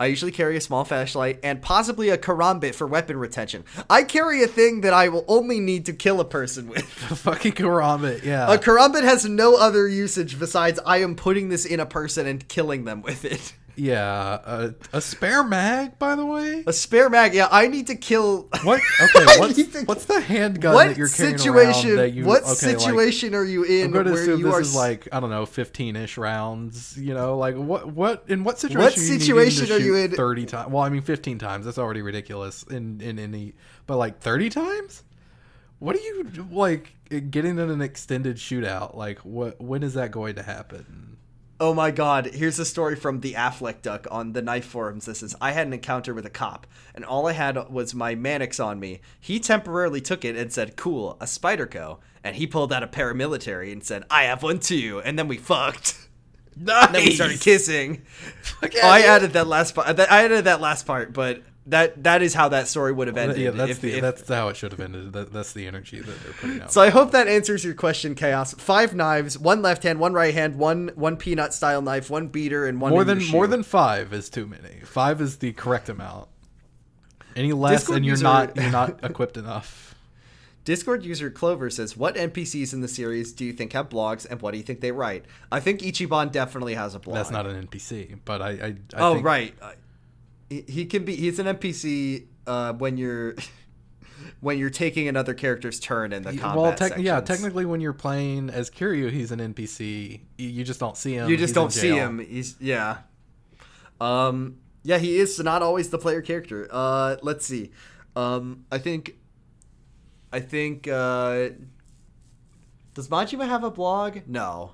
S2: I usually carry a small flashlight and possibly a karambit for weapon retention. I carry a thing that I will only need to kill a person with. <laughs>
S1: A fucking karambit, yeah.
S2: A karambit has no other usage besides I am putting this in a person and killing them with it.
S1: Yeah, a, a spare mag, by the way.
S2: A spare mag, yeah, I need to kill. <laughs>
S1: What? <laughs> Okay, what's,
S2: to-
S1: what's the handgun
S2: what
S1: that you're carrying
S2: situation?
S1: around that you?
S2: what
S1: okay, like,
S2: situation are you in
S1: I'm going to assume this
S2: are?
S1: is like I don't know, 15ish rounds. You know, like what? What? In what situation?
S2: What
S1: are you
S2: situation are you in?
S1: Thirty times. Well, I mean, 15 times. That's already ridiculous. In in any, but like 30 times. What are you like getting in an extended shootout? Like what? When is that going to happen?
S2: Oh my god, here's a story from the Affleck Duck on the knife forums. This is I had an encounter with a cop, and all I had was my Manix on me. He temporarily took it and said, Cool, a Spyderco. And he pulled out a paramilitary and said, I have one too. And then we fucked.
S1: Nice. <laughs>
S2: And then we started kissing.
S1: Fuck
S2: Oh, I added that last part. I added that last part, but that that is how that story would have ended.
S1: Yeah, that's
S2: if-
S1: the
S2: if-
S1: that's how it should have ended. That, that's the energy that they're putting out.
S2: So I hope that answers your question, Chaos. Five knives, one left hand, one right hand, one one peanut style knife, one beater, and one
S1: more than more than five is too many. Five is the correct amount. Any less,
S2: Discord
S1: and you're
S2: user-
S1: not you're not <laughs> equipped enough.
S2: Discord user Clover says, "What NPCs in the series do you think have blogs, and what do you think they write?" I think Ichiban definitely has a blog.
S1: That's not an NPC, but I. I, I
S2: oh
S1: think,
S2: right, he, he can be. He's an NPC uh, when you're <laughs> when you're taking another character's turn in the combat.
S1: Well, tec- yeah, technically, when you're playing as Kiryu, he's an NPC. You, you just don't see him.
S2: you just
S1: He's
S2: don't see him. He's yeah. Um. Yeah, he is not always the player character. Uh, let's see. Um, I think. I think. Uh, does Majima have a blog? No.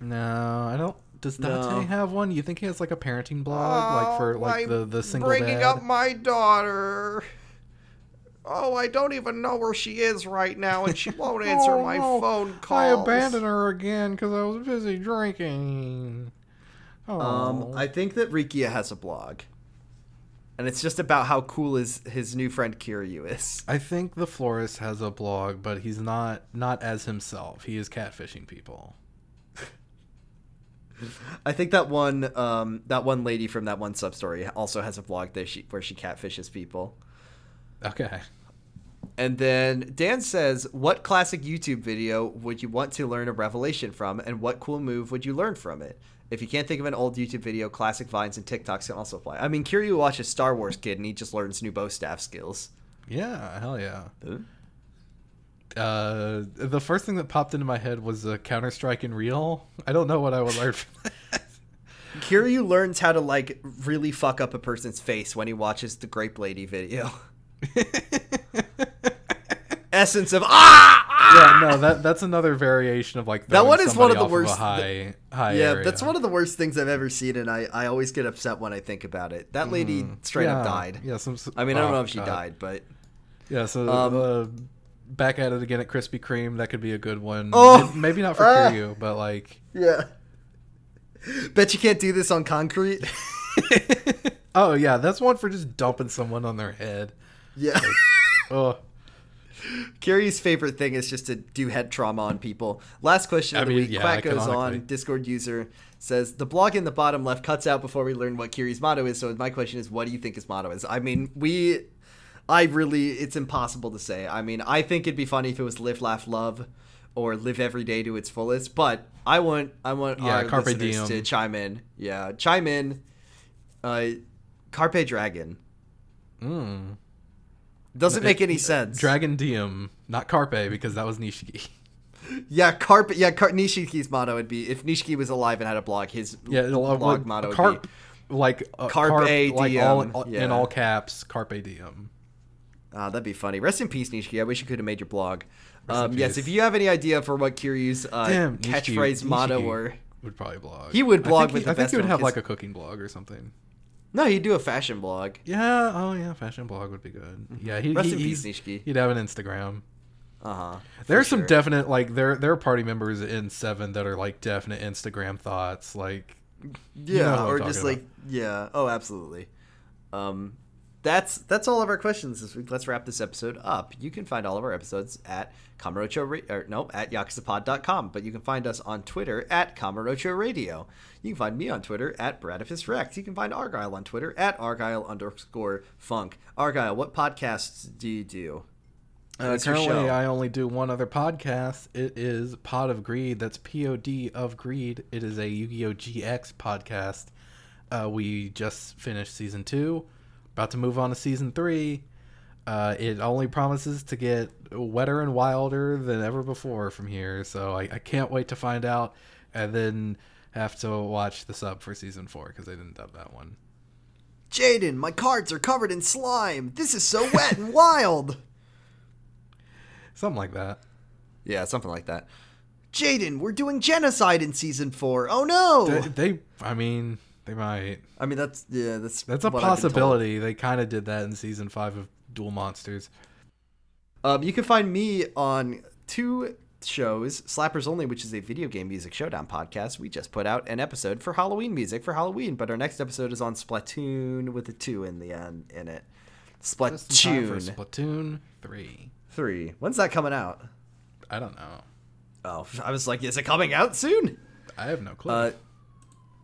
S1: No, I don't. Does Date
S2: No.
S1: have one? You think he has like a parenting blog, like for like the the single
S2: Oh, bringing
S1: dad?
S2: up my daughter. Oh, I don't even know where she is right now, and she won't <laughs> answer
S1: Oh,
S2: my
S1: no.
S2: phone
S1: I abandoned her again because I was busy drinking. Oh,
S2: Um, I think that Rikiya has a blog, and it's just about how cool his his new friend Kiryu is.
S1: I think the florist has a blog, but he's not not as himself. He is catfishing people. <laughs>
S2: I think that one um that one lady from that one sub story also has a vlog there she where she catfishes people.
S1: Okay.
S2: And then Dan says, "What classic YouTube video would you want to learn a revelation from, and what cool move would you learn from it? If you can't think of an old YouTube video, classic vines and TikToks can also apply. I mean, Kiryu watches Star Wars Kid, and he just learns new bow staff skills.
S1: Yeah, hell yeah. Uh, the first thing that popped into my head was a Counter Strike in real. I don't know what I would learn from that.
S2: Kiryu learns how to like really fuck up a person's face when he watches the Grape Lady video. <laughs> Essence of ah. ah!
S1: yeah, no, that that's another variation of like
S2: That one is one of the worst-
S1: a high high
S2: Yeah,
S1: area.
S2: that's one of the worst things I've ever seen, and I, I always get upset when I think about it. That lady straight up
S1: Mm-hmm. Yeah,
S2: died.
S1: Yeah, some.
S2: I mean, I don't
S1: oh,
S2: know if she
S1: God.
S2: died, but
S1: Yeah, so
S2: Um,
S1: uh, back at it again at Krispy Kreme. That could be a good one.
S2: Oh!
S1: Maybe- not for
S2: Ah!
S1: Kiryu, but like.
S2: yeah. Bet you can't do this on concrete. <laughs>
S1: oh yeah, that's one for just dumping someone on their head.
S2: Yeah. <laughs>
S1: Oh,
S2: Kiryu's favorite thing is just to do head trauma on people. Last question of
S1: I
S2: the
S1: mean,
S2: week.
S1: yeah,
S2: Quack goes on. Discord user says the blog in the bottom left cuts out before we learn what Kiryu's motto is. So my question is, what do you think his motto is? I mean, we, I really, it's impossible to say. I mean, I think it'd be funny if it was live, laugh, love, or live every day to its fullest. But I want, I want
S1: Yeah,
S2: our
S1: carpe
S2: listeners
S1: diem.
S2: to chime in. Yeah, chime in. Uh, carpe dragon
S1: mm.
S2: doesn't make any sense.
S1: Dragon Diem, not Carpe, because that was Nishiki. <laughs>
S2: Yeah, carpet. Yeah, Car- Nishiki's motto would be if Nishiki was alive and had a blog, his
S1: Yeah,
S2: blog
S1: what-
S2: motto would be.
S1: like uh,
S2: Carpe
S1: like all,
S2: diem,
S1: all-
S2: yeah.
S1: in all caps, carpe diem.
S2: Ah, that'd be funny. Rest in peace, Nishiki. I wish you could have made your blog. Um, yes, if you have any idea for what Kiryu's uh,
S1: Damn,
S2: catchphrase
S1: Nishiki-
S2: motto
S1: Nishiki
S2: or
S1: would probably blog.
S2: He would
S1: I
S2: blog
S1: think
S2: with
S1: he, I think he would have like a cooking blog or something.
S2: no, he'd do a fashion blog.
S1: Yeah. Oh yeah, fashion blog would be good. Yeah. He,
S2: Rest
S1: he,
S2: in peace, Nishiki.
S1: He'd have an Instagram.
S2: Uh huh.
S1: There's some definite like there there are party members in Seven that are like definite Instagram thoughts. Like you know
S2: Yeah, or just
S1: about.
S2: like yeah. Oh, absolutely. Um, that's that's all of our questions this week. Let's wrap this episode up. You can find all of our episodes at Kamurocho or no at yakuzapod.com, but you can find us on Twitter at Kamurocho Radio. You can find me on Twitter at Bradifus Rex. You can find Argyle on Twitter at Argyle underscore Funk. Argyle, what podcasts do you do?
S1: Uh, currently. I only do one other podcast. It is Pod of Greed. That's P O D of Greed. It is a Yu Gi Oh GX podcast. Uh, we just finished season two, about to move on to season three. Uh, it only promises to get wetter and wilder than ever before from here. So I, I can't wait to find out, and then have to watch the sub for season four because I didn't dub that one.
S2: Jaden, my cards are covered in slime. This is so wet and wild. <laughs>
S1: Something like that.
S2: Yeah, something like that. Jaden, we're doing genocide in season four. Oh no!
S1: They, they I mean, they might.
S2: I mean, that's yeah, that's
S1: That's a
S2: what I've been told.
S1: possibility. They kind of did that in season five of Duel Monsters.
S2: Um, you can find me on two shows, Slappers Only, which is a video game music showdown podcast. We just put out an episode for Halloween music for Halloween, but our next episode is on Splatoon with a two in the end in it.
S1: Just in for
S2: Splatoon
S1: Splatoon three.
S2: three. When's that coming out?
S1: I don't know.
S2: Oh, I was like, is it coming out soon?
S1: I have no clue.
S2: Uh,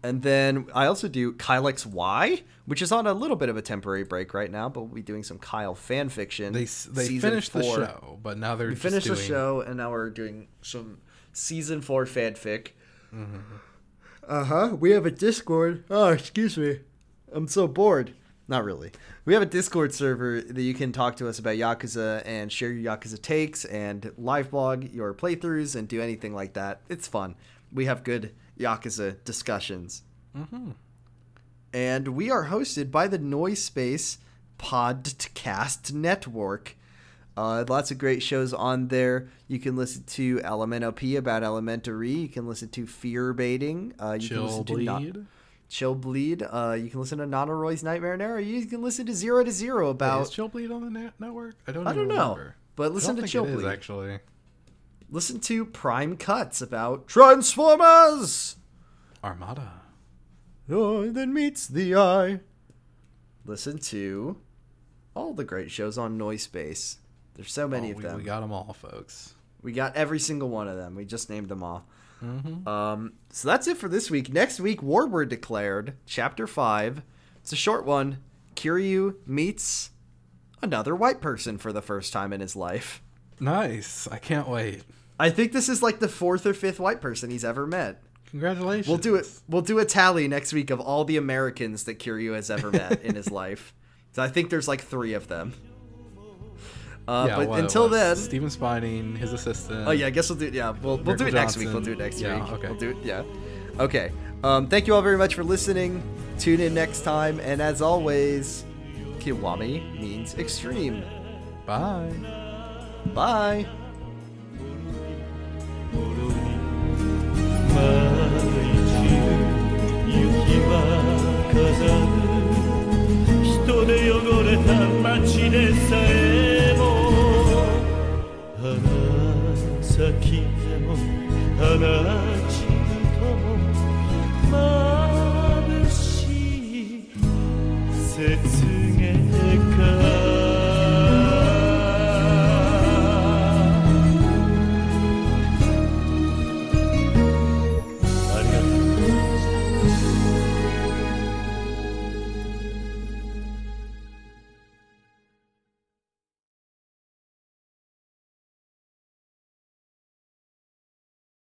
S2: and then I also do Kyle XY, which is on a little bit of a temporary break right now, but we'll be doing some Kyle fan fiction.
S1: they they
S2: season
S1: finished the
S2: four.
S1: show, but now they're
S2: We finished the show, and now we're doing some season four fanfic.
S1: Mm-hmm.
S2: Uh huh. We have a Discord. Oh, excuse me. I'm so bored. Not really. We have a Discord server that you can talk to us about Yakuza and share your Yakuza takes and live blog your playthroughs and do anything like that. It's fun. We have good Yakuza discussions.
S1: Mm-hmm.
S2: And we are hosted by the Noise Space Podcast Network. Uh, lots of great shows on there. You can listen to LMNOP about elementary. You can listen to Fear Baiting. Uh, you can
S1: Chill
S2: listen to
S1: bleed.
S2: Na- Chill Bleed. Uh, you can listen to Nana Roy's Nightmare and Error. You can listen to Zero to Zero
S1: Wait,
S2: about.
S1: is Chill Bleed on the net- network? I don't.
S2: I don't know.
S1: remember.
S2: But
S1: I
S2: listen to Chill
S1: it is,
S2: Bleed.
S1: actually.
S2: Listen to Prime Cuts about Transformers.
S1: Armada.
S2: Oh, then meets the eye. Listen to all the great shows on Noise Space. There's so many
S1: Oh,
S2: of
S1: we,
S2: them.
S1: we got them all, folks.
S2: We got every single one of them. We just named them all.
S1: Mm-hmm.
S2: Um, so that's it for this week. Next week, War Word declared, Chapter Five. It's a short one. Kiryu meets another white person for the first time in his life.
S1: Nice. I can't wait.
S2: I think this is like the fourth or fifth white person he's ever met.
S1: Congratulations.
S2: We'll do it. We'll do a tally next week of all the Americans that Kiryu has ever met in his <laughs> life. So I think there's like three of them. Uh,
S1: Yeah,
S2: but
S1: it
S2: until then,
S1: Stephen Spining, his assistant.
S2: Oh yeah, I guess we'll do. Yeah, we'll we'll do it next week. We'll do it next
S1: Yeah,
S2: week.
S1: okay.
S2: We'll do it. Yeah. Okay. Um, thank you all very much for listening. Tune in next time, and as always, Kiwami means extreme.
S1: Bye.
S2: バイ
S4: 人で汚れた街でさえもはなさきでも花散るとも眩しい雪月花